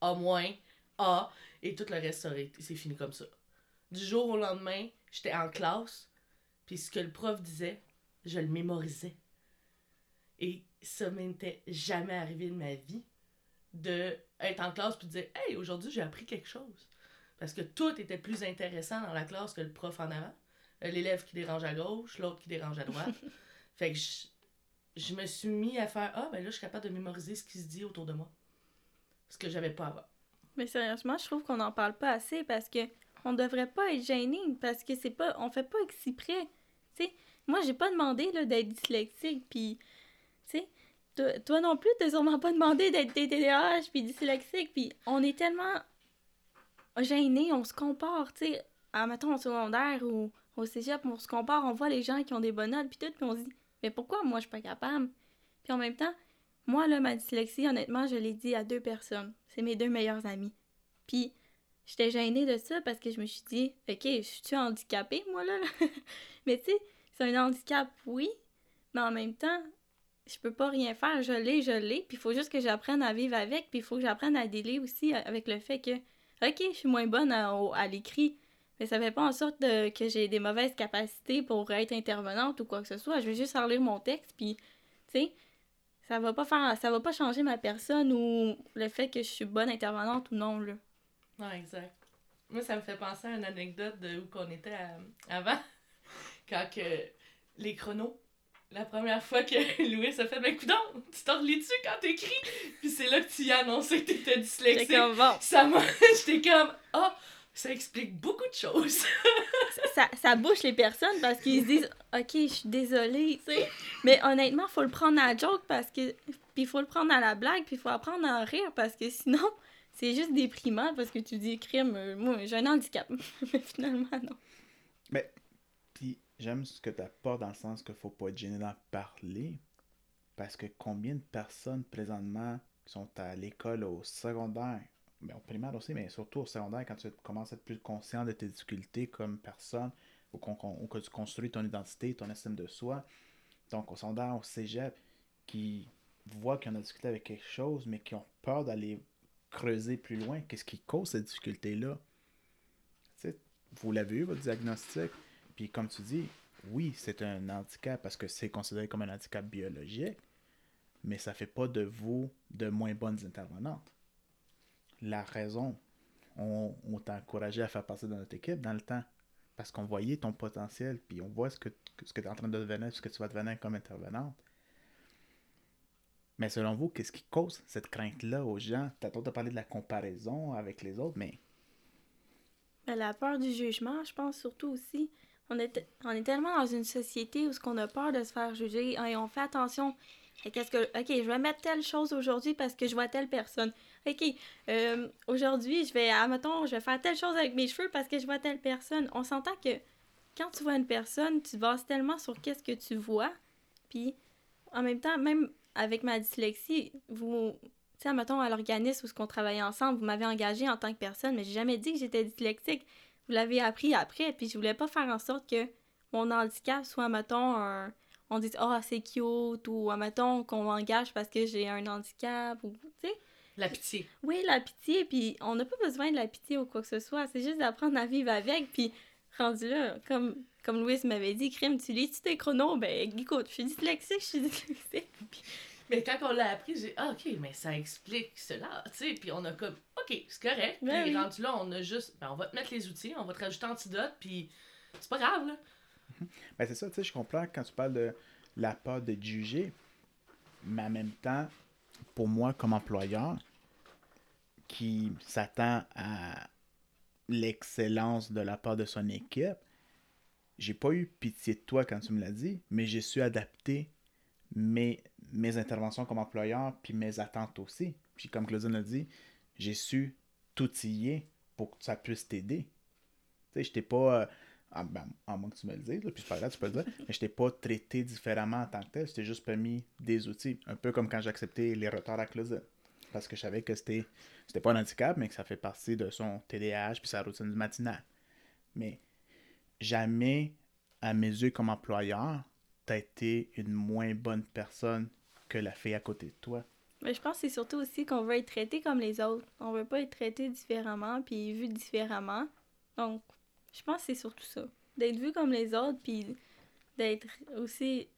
A-, A, et tout le reste, c'est fini comme ça. Du jour au lendemain, j'étais en classe, puis ce que le prof disait, je le mémorisais. Et ça m'était jamais arrivé de ma vie de être en classe puis de dire Hey, aujourd'hui j'ai appris quelque chose. Parce que tout était plus intéressant dans la classe que le prof en avant. Euh, l'élève qui dérange à gauche, l'autre qui dérange à droite. (laughs) fait que je me suis mis à faire Ah, ben là, je suis capable de mémoriser ce qui se dit autour de moi. Ce que j'avais pas avant. Mais sérieusement, je trouve qu'on n'en parle pas assez parce que on devrait pas être gêné parce que c'est pas. On fait pas exprès. Tu sais, moi, j'ai pas demandé d'être dyslexique, puis. Tu sais, toi, non plus, t'as sûrement pas demandé d'être TDAH puis dyslexique, puis on est tellement on se compare, tu sais, à, mettons, au secondaire ou au cégep, on se compare, on voit les gens qui ont des bonnes notes, puis tout, puis on se dit mais pourquoi moi je suis pas capable? Puis en même temps, moi là, ma dyslexie, honnêtement, je l'ai dit à deux personnes. C'est mes deux meilleures amies. Puis j'étais gênée de ça parce que je me suis dit, ok, je suis handicapée, moi là? (laughs) mais tu sais, c'est un handicap, oui, mais en même temps, je peux pas rien faire. Je l'ai, je l'ai. Puis il faut juste que j'apprenne à vivre avec. Puis il faut que j'apprenne à délai aussi avec le fait que, ok, je suis moins bonne à, à l'écrit. Mais ça fait pas en sorte que j'ai des mauvaises capacités pour être intervenante ou quoi que ce soit. Je vais juste relire mon texte, puis, tu sais, ça va pas faire, ça va pas changer ma personne ou le fait que je suis bonne intervenante ou non, là. Non, exact. Moi, ça me fait penser à une anecdote de où qu'on était avant, (laughs) quand les chronos, la première fois que (laughs) Louis a fait, ben, coudon, tu t'en relis-tu quand t'écris? Puis c'est là que tu y as annoncé que t'étais dyslexique. Comme, Ça m'a, (laughs) j'étais comme, ah, oh, ça explique beaucoup de choses. (laughs) ça, ça bouche les personnes parce qu'ils se disent Ok, je suis désolée, tu sais? Mais honnêtement, faut le prendre à la joke parce que. Puis il faut le prendre à la blague, puis il faut apprendre à rire parce que sinon, c'est juste déprimant parce que tu dis crime, euh, moi, j'ai un handicap. Mais finalement, non. Mais, j'aime ce que tu apportes dans le sens qu'il faut pas être gêné d'en parler parce que combien de personnes présentement qui sont à l'école au secondaire mais au primaire aussi, mais surtout au secondaire, quand tu commences à être plus conscient de tes difficultés comme personne, ou, que tu construis ton identité, ton estime de soi. Donc au secondaire, au cégep, qui voient qu'on a discuté avec quelque chose, mais qui ont peur d'aller creuser plus loin. Qu'est-ce qui cause cette difficulté-là? Tu sais, vous l'avez eu, votre diagnostic? Puis comme tu dis, oui, c'est un handicap parce que c'est considéré comme un handicap biologique, mais ça fait pas de vous de moins bonnes intervenantes. La raison, on, t'a encouragé à faire partie de notre équipe dans le temps parce qu'on voyait ton potentiel, puis on voit ce que, ce que tu es en train de devenir, ce que tu vas devenir comme intervenante. Mais selon vous, qu'est-ce qui cause cette crainte-là aux gens? T'as de parler de la comparaison avec les autres, mais... Ben, la peur du jugement, je pense surtout aussi. On est, on est tellement dans une société où ce qu'on a peur de se faire juger et on fait attention. Qu'est-ce que ok je vais mettre telle chose aujourd'hui parce que je vois telle personne. Ok euh, aujourd'hui je vais je vais faire telle chose avec mes cheveux parce que je vois telle personne. On s'entend que quand tu vois une personne tu te bases tellement sur qu'est-ce que tu vois puis en même temps même avec ma dyslexie vous tu sais admettons à l'organisme où ce qu'on travaillait ensemble vous m'avez engagé en tant que personne mais j'ai jamais dit que j'étais dyslexique vous l'avez appris après, puis je voulais pas faire en sorte que mon handicap soit, mettons, un... on dit « Ah, oh, c'est cute » ou, mettons, qu'on m'engage parce que j'ai un handicap, ou, tu sais. La pitié. Oui, la pitié, puis on n'a pas besoin de la pitié ou quoi que ce soit, c'est juste d'apprendre à vivre avec, puis rendu là, comme, comme Louise m'avait dit, crime, tu lis-tu tes chronos? Ben, écoute, je suis dyslexique, je suis dyslexique. (laughs) Mais quand on l'a appris, j'ai ah, OK, mais ça explique cela, tu sais. Puis on a comme, OK, c'est correct. Ben puis rendu là, on a juste, ben, on va te mettre les outils, on va te rajouter antidote, puis c'est pas grave, là. Ben, c'est ça, tu sais, je comprends quand tu parles de la peur de juger, mais en même temps, pour moi, comme employeur, qui s'attend à l'excellence de la part de son équipe, j'ai pas eu pitié de toi quand tu me l'as dit, mais j'ai su adapter mes, mes interventions comme employeur, puis mes attentes aussi. Puis comme Claudine l'a dit, j'ai su t'outiller pour que ça puisse t'aider. Tu sais, je t'ai pas... Euh, en, ben, moins que tu me le dises, puis pas là, tu peux le dire, mais je t'ai pas traité différemment en tant que tel, je t'ai juste permis des outils. Un peu comme quand j'ai accepté les retards à Claudine. Parce que je savais que c'était, c'était pas un handicap, mais que ça fait partie de son TDAH puis sa routine du matinal. Mais jamais, à mes yeux comme employeur, t'as été une moins bonne personne que la fille à côté de toi. Mais je pense que c'est surtout aussi qu'on veut être traité comme les autres. On veut pas être traité différemment puis vu différemment. Donc, je pense que c'est surtout ça. D'être vu comme les autres puis d'être aussi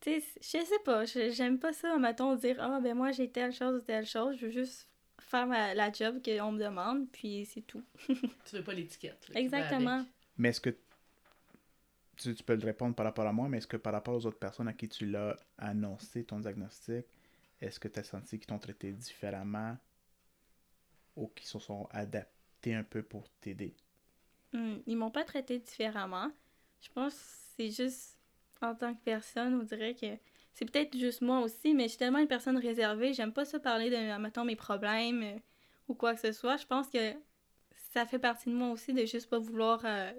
tu sais, je sais pas, j'aime pas ça, mettons, dire « Ah, ben moi, j'ai telle chose ou telle chose. Je veux juste faire la job qu'on me demande, puis c'est tout. (laughs) » Tu veux pas l'étiquette. Exactement. Mais est-ce que tu, peux le répondre par rapport à moi, mais est-ce que par rapport aux autres personnes à qui tu l'as annoncé ton diagnostic, est-ce que tu as senti qu'ils t'ont traité différemment ou qu'ils se sont adaptés un peu pour t'aider? Hmm, ils m'ont pas traité différemment. Je pense que c'est juste en tant que personne, on dirait que c'est peut-être juste moi aussi, mais je suis tellement une personne réservée, j'aime pas ça parler de, mettons, mes problèmes euh, ou quoi que ce soit. Je pense que ça fait partie de moi aussi de juste pas vouloir, euh,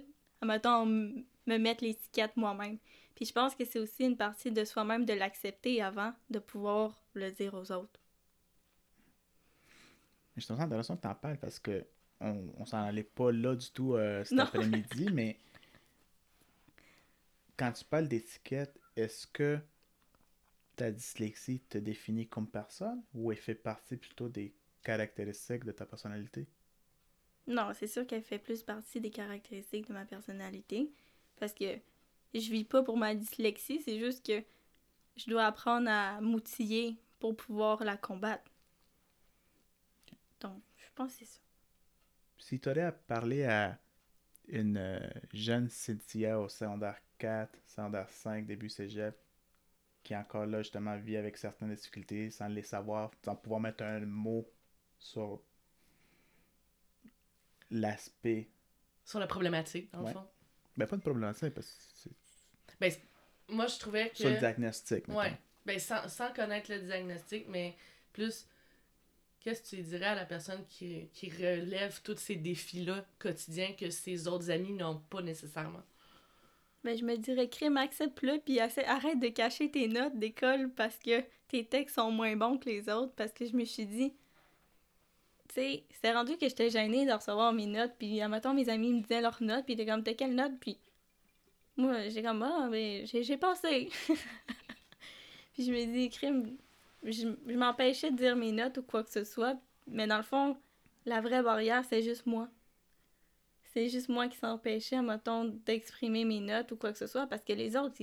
mettons, me mettre l'étiquette moi-même. Puis je pense que c'est aussi une partie de soi-même de l'accepter avant de pouvoir le dire aux autres. Je trouve ça intéressant que tu en parles parce que on, on s'en allait pas là du tout euh, cet après-midi, (laughs) mais quand tu parles d'étiquette, est-ce que ta dyslexie te définit comme personne ou elle fait partie plutôt des caractéristiques de ta personnalité? Non, c'est sûr qu'elle fait plus partie des caractéristiques de ma personnalité. Parce que je vis pas pour ma dyslexie, c'est juste que je dois apprendre à m'outiller pour pouvoir la combattre. Donc, je pense que c'est ça. Si tu aurais à parler à une euh, jeune Cynthia au secondaire 4, secondaire 5, début cégep, qui encore là, justement, vit avec certaines difficultés sans les savoir, sans pouvoir mettre un mot sur l'aspect. Sur la problématique, dans le fond. Ben, pas de problématique, parce que c'est. Ben, moi, je trouvais que. Sur le diagnostic, Ouais. Ben, sans, sans, connaître le diagnostic, mais plus. Qu'est-ce que tu dirais à la personne qui, qui relève tous ces défis-là quotidiens que ses autres amis n'ont pas nécessairement? Ben, je me dirais, crime, accepte-le, puis arrête de cacher tes notes d'école parce que tes textes sont moins bons que les autres, parce que je me suis dit, tu sais, c'est rendu que j'étais gênée de recevoir mes notes, puis matin, mes amis me disaient leurs notes, puis t'es comme, t'as quelle note? Puis moi, j'ai comme, ah, mais j'ai passé. (laughs) puis je me dis, crime, je, m'empêchais de dire mes notes ou quoi que ce soit, Mais dans le fond, la vraie barrière, c'est juste moi. C'est juste moi qui s'empêchais, mettons, d'exprimer mes notes ou quoi que ce soit, parce que les autres,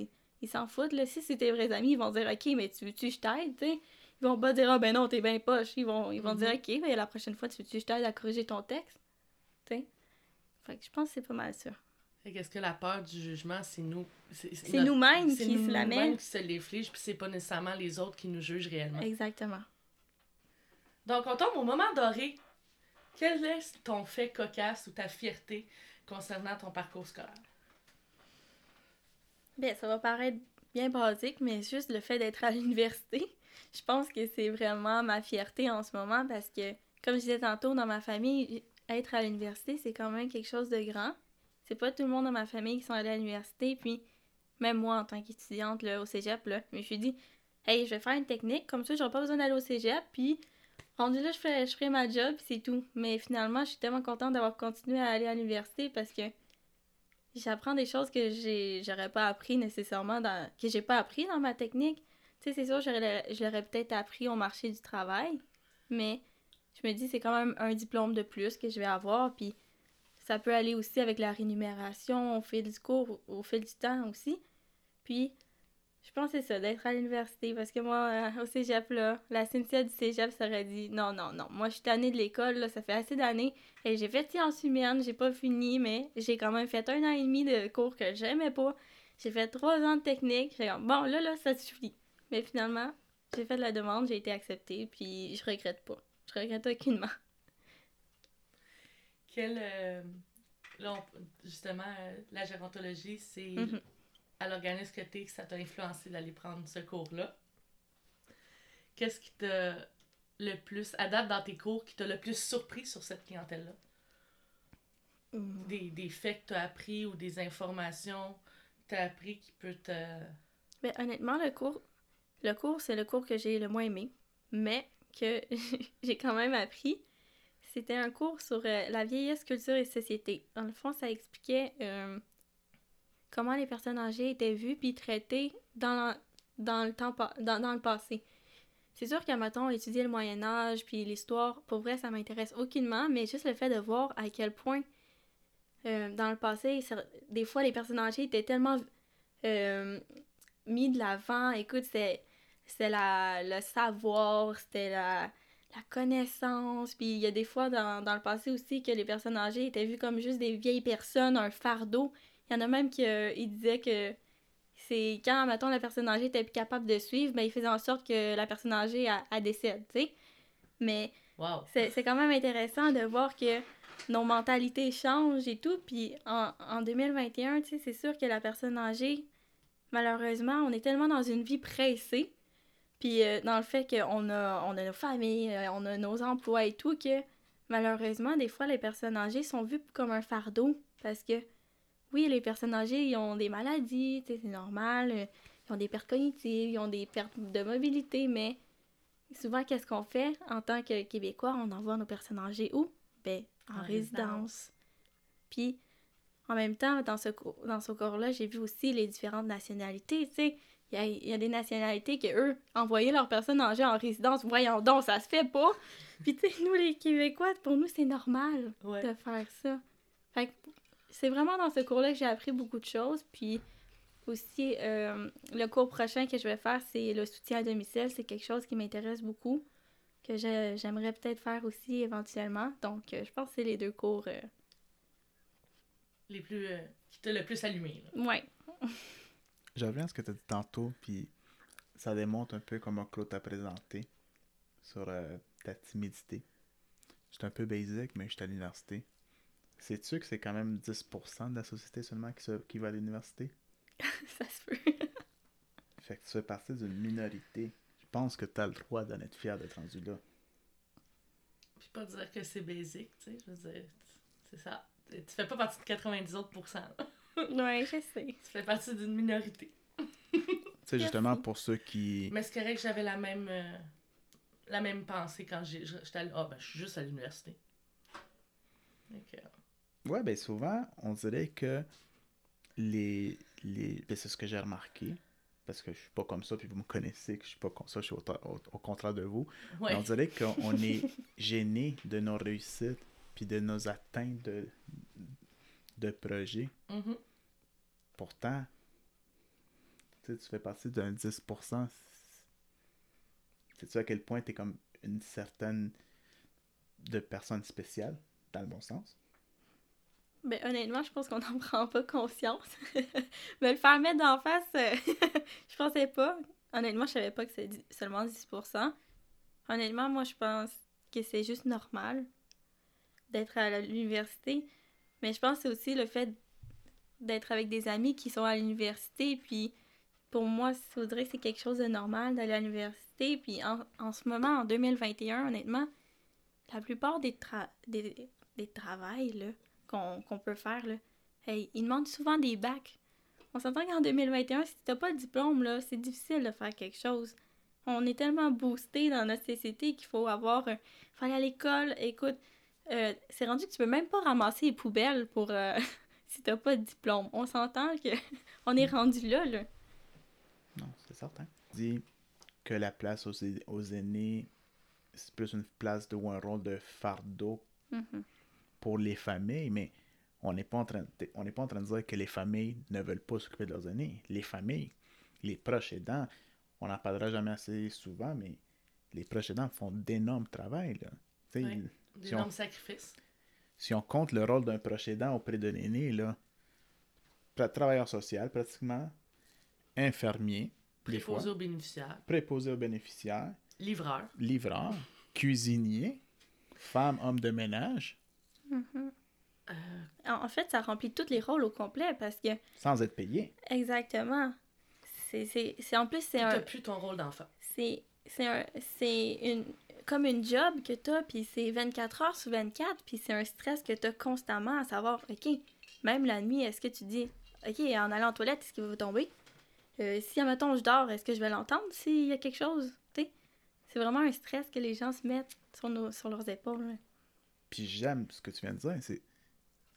ils s'en foutent. Si c'est tes vrais amis, ils vont dire OK, mais tu veux-tu que je t'aide, Ils vont pas dire Ah ben non, t'es bien poche. Ils vont, ils vont dire Mhm. OK, mais la prochaine fois, tu veux-tu que je t'aide à corriger ton texte? T'sais? Fait que je pense que c'est pas mal ça. Fait qu'est-ce que la peur du jugement, c'est nous. C'est nous-mêmes qui se la nous-mêmes mettent. qui se l'infligent, puis c'est pas nécessairement les autres qui nous jugent réellement. Exactement. Donc, on tombe au moment doré. Quel est ton fait cocasse ou ta fierté concernant ton parcours scolaire? Ben, ça va paraître bien basique, mais juste le fait d'être à l'université, je pense que c'est vraiment ma fierté en ce moment parce que, comme je disais tantôt, dans ma famille, être à l'université, c'est quand même quelque chose de grand. C'est pas tout le monde dans ma famille qui sont allés à l'université, puis même moi, en tant qu'étudiante au cégep, là, je me suis dit, hey, je vais faire une technique, comme ça, j'aurai pas besoin d'aller au cégep, puis rendu là, je ferai, je ma job, c'est tout. Mais finalement, je suis tellement contente d'avoir continué à aller à l'université parce que j'apprends des choses que j'ai j'aurais pas appris nécessairement dans que j'ai pas appris dans ma technique. Tu sais, c'est sûr, je l'aurais peut-être appris au marché du travail, mais je me dis c'est quand même un diplôme de plus que je vais avoir puis ça peut aller aussi avec la rémunération au fil du cours, au, fil du temps aussi. Puis je pense c'est ça, d'être à l'université, parce que moi, euh, au cégep, là, la Cynthia du cégep s'aurait dit non, non, non, moi je suis tannée de l'école, là, ça fait assez d'années, et j'ai fait sciences humaines, j'ai pas fini, mais j'ai quand même fait un an et demi de cours que j'aimais pas. J'ai fait trois ans de technique, bon, là, là, ça suffit. Mais finalement, j'ai fait de la demande, j'ai été acceptée, puis je regrette pas. Je regrette aucunement. Quel. euh, là, on- justement, euh, la gérontologie, c'est Mhm. à l'organisme que t'es que ça t'a influencé d'aller prendre ce cours-là. Qu'est-ce qui t'a le plus, à date dans tes cours, qui t'a le plus surpris sur cette clientèle-là? Des, des faits que t'as appris ou des informations que t'as appris qui peut te. Mais honnêtement, le cours, le cours, c'est le cours que j'ai le moins aimé, mais que (laughs) j'ai quand même appris. C'était un cours sur euh, la vieillesse, culture et société. Dans le fond, ça expliquait euh, comment les personnes âgées étaient vues puis traitées dans, dans, le, temps, dans, dans le passé. C'est sûr qu'à matin, étudier le Moyen Âge puis l'histoire, pour vrai, ça m'intéresse aucunement, mais juste le fait de voir à quel point euh, dans le passé, des fois, les personnes âgées étaient tellement euh, mis de l'avant. Écoute, c'était c'était la, le savoir, c'était la, la connaissance. Puis il y a des fois dans, dans le passé aussi que les personnes âgées étaient vues comme juste des vieilles personnes, un fardeau. Il y en a même qui euh, ils disaient que c'est quand, mettons, la personne âgée était plus capable de suivre, ben, ils faisaient en sorte que la personne âgée, elle, elle décède, tu sais. Mais Wow! c'est quand même intéressant de voir que nos mentalités changent et tout. Puis en, en 2021, tu sais, c'est sûr que la personne âgée, malheureusement, on est tellement dans une vie pressée. Puis euh, dans le fait qu'on a, on a nos familles, euh, on a nos emplois et tout, que malheureusement, des fois, les personnes âgées sont vues comme un fardeau. Parce que, oui, les personnes âgées, ils ont des maladies, c'est normal. euh, Ils ont des pertes cognitives, ils ont des pertes de mobilité, mais souvent, qu'est-ce qu'on fait? En tant que Québécois? On envoie nos personnes âgées où? Ben, en, En résidence. Puis, en même temps, dans ce, dans ce cours-là, j'ai vu aussi les différentes nationalités, tu sais. Il y y a des nationalités que eux envoyaient leurs personnes âgées en résidence. Voyons donc, ça se fait pas! Puis, tu sais, nous, les Québécois, pour nous, c'est normal Ouais. de faire ça. Fait que c'est vraiment dans ce cours-là que j'ai appris beaucoup de choses. Puis aussi, euh, le cours prochain que je vais faire, c'est le soutien à domicile. C'est quelque chose qui m'intéresse beaucoup, que je- j'aimerais peut-être faire aussi éventuellement. Donc, euh, je pense que c'est les deux cours. euh, Les plus. euh, qui t'a le plus allumé, là. Ouais. Je reviens à ce que tu as dit tantôt, puis ça démontre un peu comment Claude t'a présenté sur euh, ta timidité. J'étais un peu basic, mais j'étais à l'université. Sais-tu que c'est quand même 10% de la société seulement qui, se- qui va à l'université? (laughs) ça se peut. (laughs) Fait que tu fais partie d'une minorité. Je pense que tu as le droit d'en être fier d'être rendu là. Puis pas dire que c'est basic, tu sais. Je veux dire, c'est ça. Tu fais pas partie de 90 autres pourcents, là. (laughs) ouais, je sais. Tu fais partie d'une minorité. Tu sais, justement, pour ceux qui. Mais c'est correct que j'avais la même. euh, la même pensée quand j'ai- j'étais allée. Ah, ben, je suis juste à l'université. Que, Ouais, ben souvent, on dirait que les. les... ben, c'est ce que j'ai remarqué. parce que je suis pas comme ça, puis vous me connaissez que je suis pas comme ça, je suis au, au- au contraire de vous. Ouais. Mais on dirait (laughs) qu'on est gêné de nos réussites, puis de nos atteintes de, de projets. Mhm. Pourtant, tu sais, fais partie d'un 10%. Sais-tu à quel point tu es comme une certaine de personne spéciale, dans le bon sens? Ben, honnêtement, je pense qu'on n'en (laughs) prend pas conscience. (laughs) Mais le faire mettre d'en face, euh, (laughs) je pensais pas. Honnêtement, je savais pas que c'est seulement 10%. Honnêtement, moi, je pense que c'est juste normal d'être à l'université. Mais je pense que c'est aussi le fait d'être avec des amis qui sont à l'université. Puis, pour moi, il faudrait que c'est quelque chose de normal d'aller à l'université. Puis, en, en ce moment, en 2021, honnêtement, la plupart des, tra- des, des travails, qu'on peut faire, là. Hey, ils demandent souvent des bacs. On s'entend qu'en 2021, si t'as pas de diplôme, c'est difficile de faire quelque chose. On est tellement boosté dans notre société qu'il faut avoir un... faut aller à l'école. Écoute, euh, c'est rendu que tu peux même pas ramasser les poubelles pour... euh, (laughs) si t'as pas de diplôme. On s'entend que... (laughs) on est rendu là, là. Non, c'est certain. Dit que la place aux, aux aînés, c'est plus une place de, ou un rôle de fardeau Mhm. pour les familles, mais on n'est pas en train de, on n'est pas en train de dire que les familles ne veulent pas s'occuper de leurs aînés. Les familles, les proches aidants, on n'en parlera jamais assez souvent, mais les proches aidants font d'énormes travail. Là. Ouais. Si on- D'énormes sacrifices. Si on compte le rôle d'un proche aidant auprès de l'aîné, là, travailleur social pratiquement, infirmier, fois, Préposé aux bénéficiaires. préposé aux bénéficiaires, Livreur. livreur, cuisinier, femme, homme de ménage, Euh, En en fait, ça remplit tous les rôles au complet parce que... sans être payé. Exactement. C'est... c'est- c'est- En plus, c'est tu un... n'as plus ton rôle d'enfant. c'est c'est un c'est une comme une job que t'as puis c'est 24 heures sur 24 puis c'est un stress que t'as constamment à savoir ok même la nuit est-ce que tu dis ok en allant aux toilettes est-ce qu'il va tomber? Euh, si admettons je dors est-ce que je vais l'entendre s'il y a quelque chose tu sais? C'est vraiment un stress que les gens se mettent sur nos sur leurs épaules là. Puis j'aime ce que tu viens de dire, c'est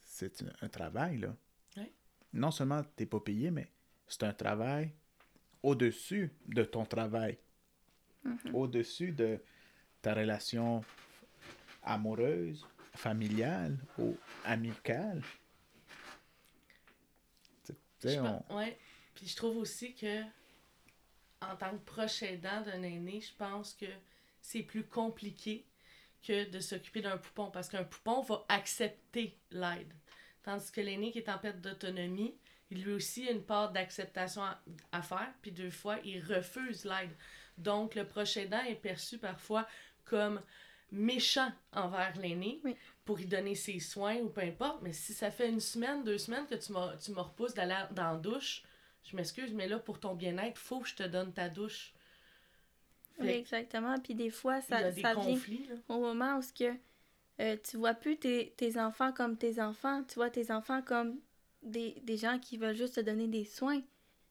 c'est un, un travail, là. Oui. Non seulement t'es pas payé, mais c'est un travail au-dessus de ton travail. Au-dessus de ta relation amoureuse, familiale ou amicale? Tu sais, Je on- ouais. Puis je trouve aussi que, en tant que proche aidant d'un aîné, je pense que c'est plus compliqué que de s'occuper d'un poupon parce qu'un poupon va accepter l'aide. Tandis que l'aîné qui est en perte d'autonomie, il lui aussi a une part d'acceptation à, à faire, puis deux fois, il refuse l'aide. Donc, le proche aidant est perçu parfois comme méchant envers l'aîné Oui. pour lui donner ses soins ou peu importe. Mais si ça fait une semaine, deux semaines que tu me repousses d'aller dans la douche, je m'excuse, mais là, pour ton bien-être, faut que je te donne ta douche. Oui, exactement puis des fois il ça des ça vient conflits, là. au moment où ce que euh, tu vois plus tes, tes enfants comme tes enfants, tu vois tes enfants comme des, des gens qui veulent juste te donner des soins.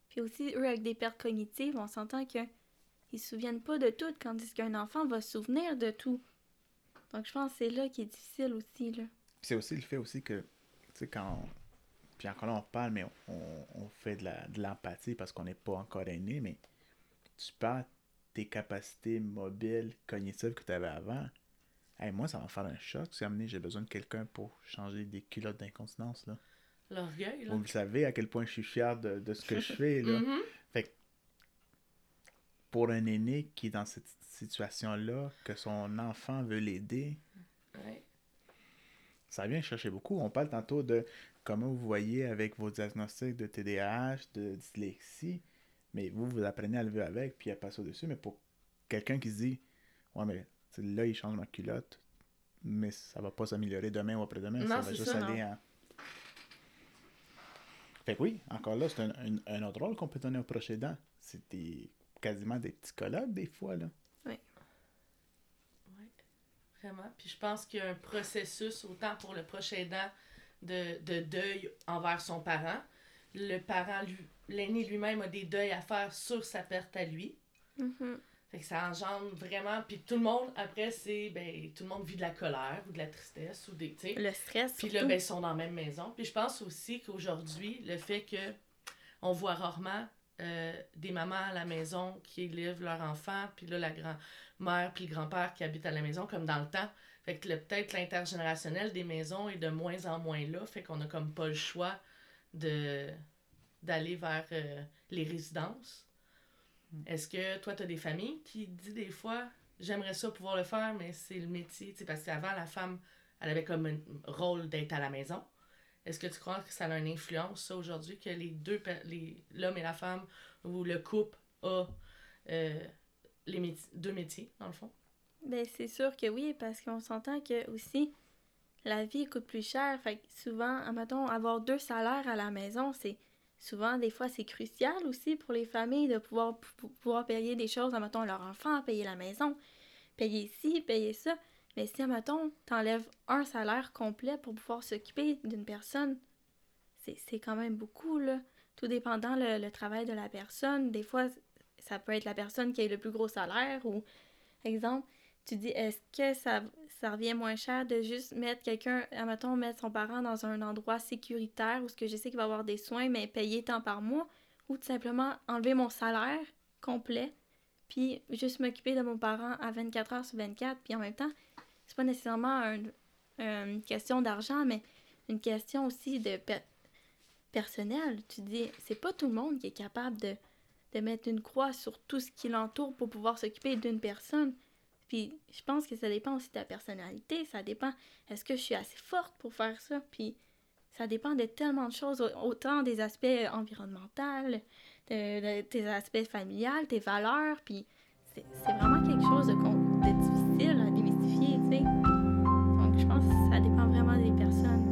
Puis aussi, eux, avec des pertes cognitives, on s'entend que ils se souviennent pas de tout, tandis qu'un enfant va se souvenir de tout. Donc je pense que c'est là qui est difficile aussi, là. Puis c'est aussi le fait aussi que, tu sais, quand. Puis encore là, on parle, mais on, on fait de la- de l'empathie parce qu'on n'est pas encore aîné, mais tu perds tes capacités mobiles, cognitives que tu avais avant. Hey, moi, ça va me faire un choc. Si amené, j'ai besoin de quelqu'un pour changer des culottes d'incontinence. Là. L'orgueil, là. Vous savez à quel point je suis fier de, de ce que je fais. Là. Mhm. Pour un aîné qui est dans cette situation-là, que son enfant veut l'aider, Ouais. ça vient chercher beaucoup. On parle tantôt de comment vous voyez avec vos diagnostics de TDAH, de dyslexie, mais vous, vous apprenez à lever avec, puis à passer au-dessus. Mais pour quelqu'un qui se dit, ouais, mais là, il change ma culotte, mais ça va pas s'améliorer demain ou après-demain, ça va juste ça, aller en. Fait que oui, encore là, c'est un, un- un autre rôle qu'on peut donner au proche aidant. C'est des- quasiment des psychologues, des fois, là. Vraiment. Puis je pense qu'il y a un processus, autant pour le proche aidant, de, de deuil envers son parent. Le parent, lui- l'aîné lui-même a des deuils à faire sur sa perte à lui. Mhm. Fait que ça engendre vraiment. Puis tout le monde, après, c'est. Ben, tout le monde vit de la colère ou de la tristesse ou des. tu sais. Le stress, Puis là, ben, ils sont dans la même maison. Puis je pense aussi qu'aujourd'hui, le fait que on voit rarement euh, des mamans à la maison qui élèvent leurs enfants, puis là, la grand-mère puis le grand-père qui habitent à la maison, comme dans le temps. Fait que peut-être l'intergénérationnel des maisons est de moins en moins là, fait qu'on a comme pas le choix de d'aller vers euh, les résidences. Mm. Est-ce que toi, tu as des familles qui disent des fois, j'aimerais ça pouvoir le faire, mais c'est le métier, parce qu'avant, la femme, elle avait comme un rôle d'être à la maison. Est-ce que tu crois que ça a une influence, ça, aujourd'hui, que les deux, l'homme et la femme, ou le couple a euh, les deux métiers, dans le fond? Ben, c'est sûr que oui, parce qu'on s'entend que aussi, la vie coûte plus cher. Fait que souvent, admettons, avoir deux salaires à la maison, c'est souvent, des fois, c'est crucial aussi pour les familles de pouvoir, pouvoir payer des choses, admettons, leurs enfants, payer la maison, payer ci, payer ça. Mais si, admettons, t'enlèves un salaire complet pour pouvoir s'occuper d'une personne, c'est quand même beaucoup, là. Tout dépendant le, le travail de la personne. Des fois, ça peut être la personne qui a le plus gros salaire ou, exemple, tu dis, est-ce que ça, ça revient moins cher de juste mettre quelqu'un, admettons, mettre son parent dans un endroit sécuritaire où ce que je sais qu'il va avoir des soins, mais payer tant par mois, ou tout simplement enlever mon salaire complet, puis juste m'occuper de mon parent à 24 heures sur 24, puis en même temps, c'est pas nécessairement une question d'argent, mais une question aussi de personnel. Tu dis, c'est pas tout le monde qui est capable de, de mettre une croix sur tout ce qui l'entoure pour pouvoir s'occuper d'une personne. Puis je pense que ça dépend aussi de ta personnalité, ça dépend est-ce que je suis assez forte pour faire ça, puis ça dépend de tellement de choses, autant des aspects environnementaux, de, tes aspects familiales, tes valeurs, puis c'est vraiment quelque chose de, ça dépend vraiment des personnes,